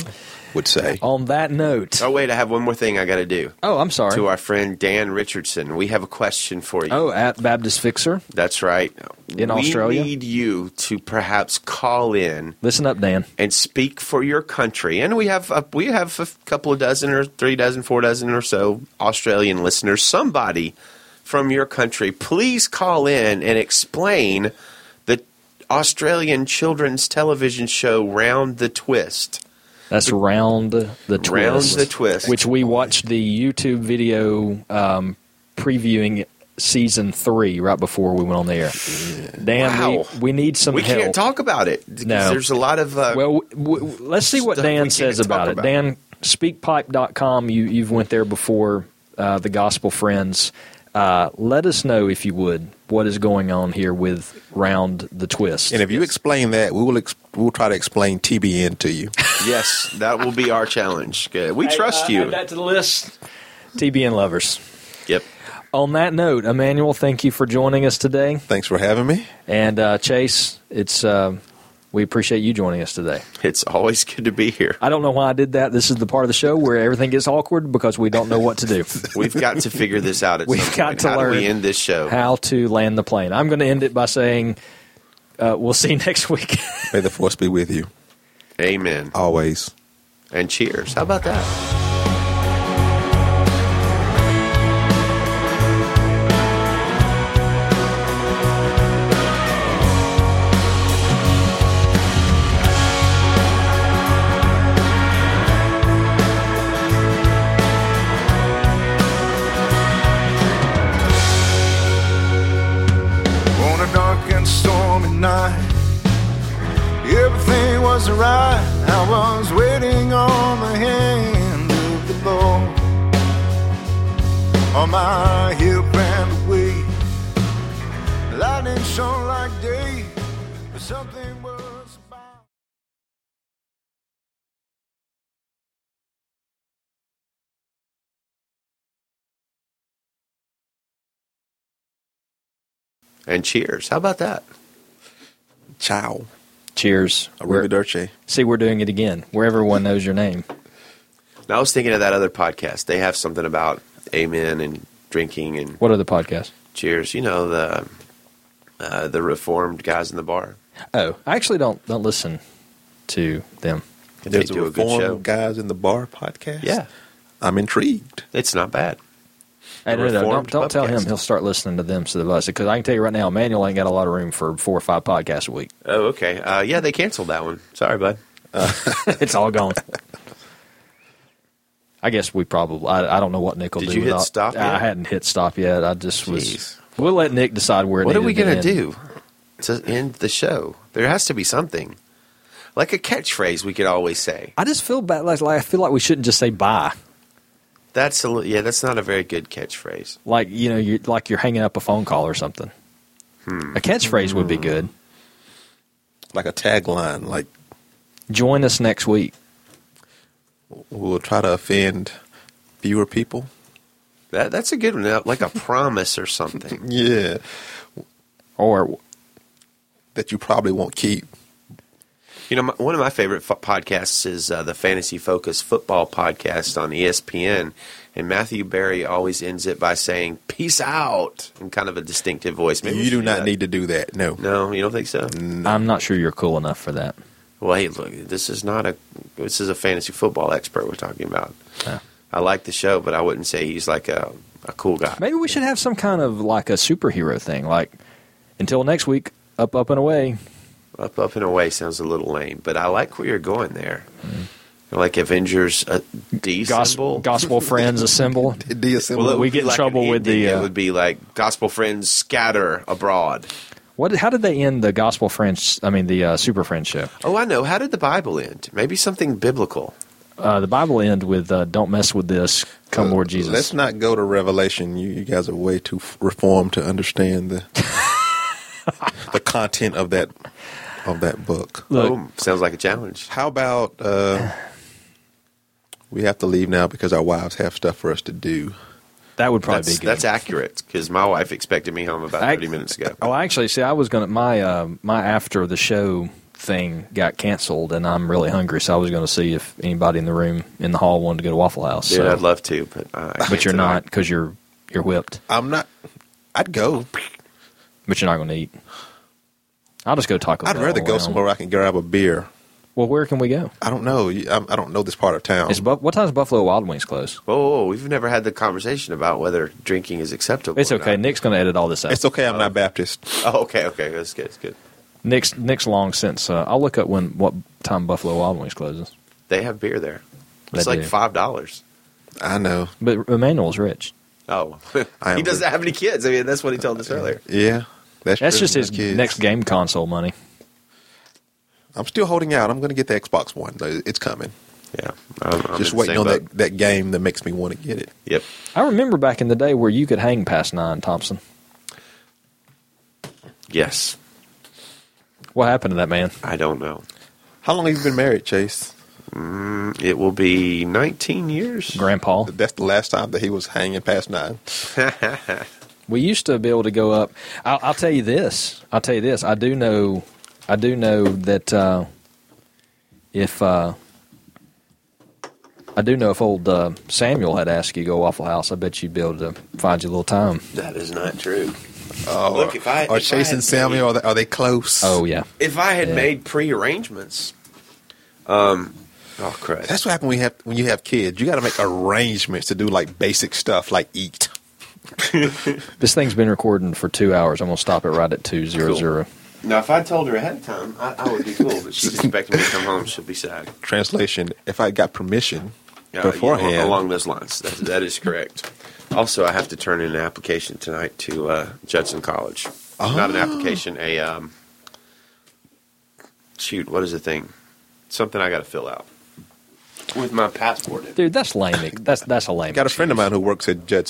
would say. On that note, Oh, wait, I have one more thing I got to do. oh, I'm sorry. To our friend Dan Richardson, we have a question for you. Oh, at Baptist Fixer. That's right. In we Australia? We need you to perhaps call in Listen up, Dan. and speak for your country. And we have a, we have a couple of dozen or three dozen, four dozen or so Australian listeners. Somebody from your country, please call in and explain the Australian children's television show Round the Twist. That's Round the Twist. Round the Twist. Which we watched the YouTube video um, previewing season three right before we went on the air. Dan, Wow. we, we need some we help. can't talk about it because No. there's a lot of uh, Well, w- w- let's see what Dan says about it. about. Dan, speakpipe.com, you, you've went there before, uh, the Gospel Friends. Uh, let us know, if you would, what is going on here with Round the Twist. And if you explain that, we will ex- we'll try to explain TBN to you. yes, that will be our challenge. Good. We trust you. Add that to the list. TBN lovers. Yep. On that note, Immanuel, thank you for joining us today. Thanks for having me. And uh, Chase, it's uh, we appreciate you joining us today. It's always good to be here. I don't know why I did that. This is the part of the show where everything gets awkward because we don't know what to do. We've got to figure this out at We've some got point. to How learn do we end this show? How to land the plane. I'm going to end it by saying uh, we'll see you next week. May the force be with you Amen. always. And cheers. How about that? hip and away. Lightning shone like day, but something was. and cheers. How about that? Ciao. Cheers. Arrivederci. See, we're doing it again, where everyone knows your name. Now, I was thinking of that other podcast. They have something about amen and drinking and What other podcast? cheers. You know the uh, the reformed guys in the bar. Oh, I actually don't don't listen to them. They There's a do a good Reformed show. Guys in the Bar podcast. Yeah, I'm intrigued. it's not bad. Hey, The no, no, don't, don't tell him he'll start listening to them so the because I can tell you right now, Manuel ain't got a lot of room for four or five podcasts a week. Oh, okay. Uh, yeah, they canceled that one. Sorry, bud. it's all gone. I guess we probably. I, I don't know what Nick will Did do. you hit without- stop I hadn't hit stop yet. I just was. We'll let Nick decide where. It What are we gonna to do to end the show? There has to be something, like a catchphrase we could always say. I just feel bad. Like, like I feel like we shouldn't just say bye. That's a yeah. That's not a very good catchphrase. Like you know, you like you're hanging up a phone call or something. Hmm. A catchphrase would be good. Like a tagline, like Join us next week. We'll try to offend fewer people. That that's a good one. Like a promise or something. Yeah. Or That you probably won't keep. You know, my, one of my favorite fo- podcasts is uh, the Fantasy Focus Football Podcast on ESPN, and Matthew Berry always ends it by saying "Peace out" in kind of a distinctive voice. Maybe you do not that. need to do that. No. No, you don't think so? I'm not sure you're cool enough for that. Well, hey, look, this is not a this is a fantasy football expert we're talking about. Yeah. I like the show, but I wouldn't say he's like a a cool guy. Maybe we should have some kind of like a superhero thing. Like until next week, up, up and away. Up, up and away sounds a little lame, but I like where you're going there. Like Avengers, uh, D Gospel, gospel friends assemble. Deassemble. Well, we get in like trouble with the, uh, it would be like gospel friends scatter abroad. What? How did they end the gospel friends? I mean, the uh, super friendship. Oh, I know. How did the Bible end? Maybe something biblical. Uh, the Bible end with uh, "Don't mess with this, come Lord Jesus." Let's not go to Revelation. You, you guys are way too f- reformed to understand the the content of that of that book. Look. oh, sounds like a challenge. How about uh, we have to leave now because our wives have stuff for us to do. That would probably That's, be good. that's accurate because my wife expected me home about I- 30 minutes ago. Oh, actually, see, I was gonna my uh, my after the show thing got canceled, and I'm really hungry, so I was gonna see if anybody in the room in the hall wanted to go to Waffle House. Yeah, so- I'd love to, but uh, I but you're tonight. not because you're you're whipped. I'm not. I'd go. But you're not going to eat. I'll just go Taco I'd rather go somewhere where I can grab a beer. Well, where can we go? I don't know. I'm- don't know this part of town. Is Bu- what time's Buffalo Wild Wings close? Whoa, whoa, whoa, we've never had the conversation about whether drinking is acceptable. It's or okay. not. Nick's going to edit all this out. It's okay. I'm not Baptist. Oh, okay, okay. That's good. That's good. Nick's Nick's long since. Uh, I'll look up when what time Buffalo Wild Wings closes. They have beer there. They It's like do. five dollars. I know. But Immanuel's rich. Oh, I am he doesn't rich. have any kids. I mean, that's what he told us earlier. Yeah, that's That's true. just his kids. next game console money. I'm still holding out. I'm going to get the Xbox One. It's coming. Yeah, I'm, I'm just waiting on boat. that, that game that makes me want to get it. Yep. I remember back in the day where you could hang past nine, Thompson. Yes. What happened to that man? I don't know. How long have you been married, Chase? Mm, it will be 19 years. Grandpa. That's the last time that he was hanging past nine. We used to be able to go up. I'll, I'll tell you this. I'll tell you this. I do know. I do know that uh, if uh, I do know if old uh, Samuel had asked you to go Waffle House, I bet you'd be able to find you a little time. That is not true. Oh, Look, if I- are if Chase had and Samuel are they, are they close? Oh yeah. If I had Yeah. made pre-arrangements, um, oh crap. that's what happens when you have when you have kids. You got to make arrangements to do like basic stuff like eat. This thing's been recording for two hours. I'm gonna stop it right at two zero Cool. zero. Now, if I told her ahead of time, I, I would be cool. But she's expecting me to come home. She'll be sad. Translation: If I got permission Yeah, you know, beforehand, along those lines. That, that is correct. Also, I have to turn in an application tonight to uh, Judson College. Not an application, a um, shoot. What is the thing? Something I got to fill out with my passport. in. Dude, that's lame. That's that's a lame. got a friend of mine who works at Judson.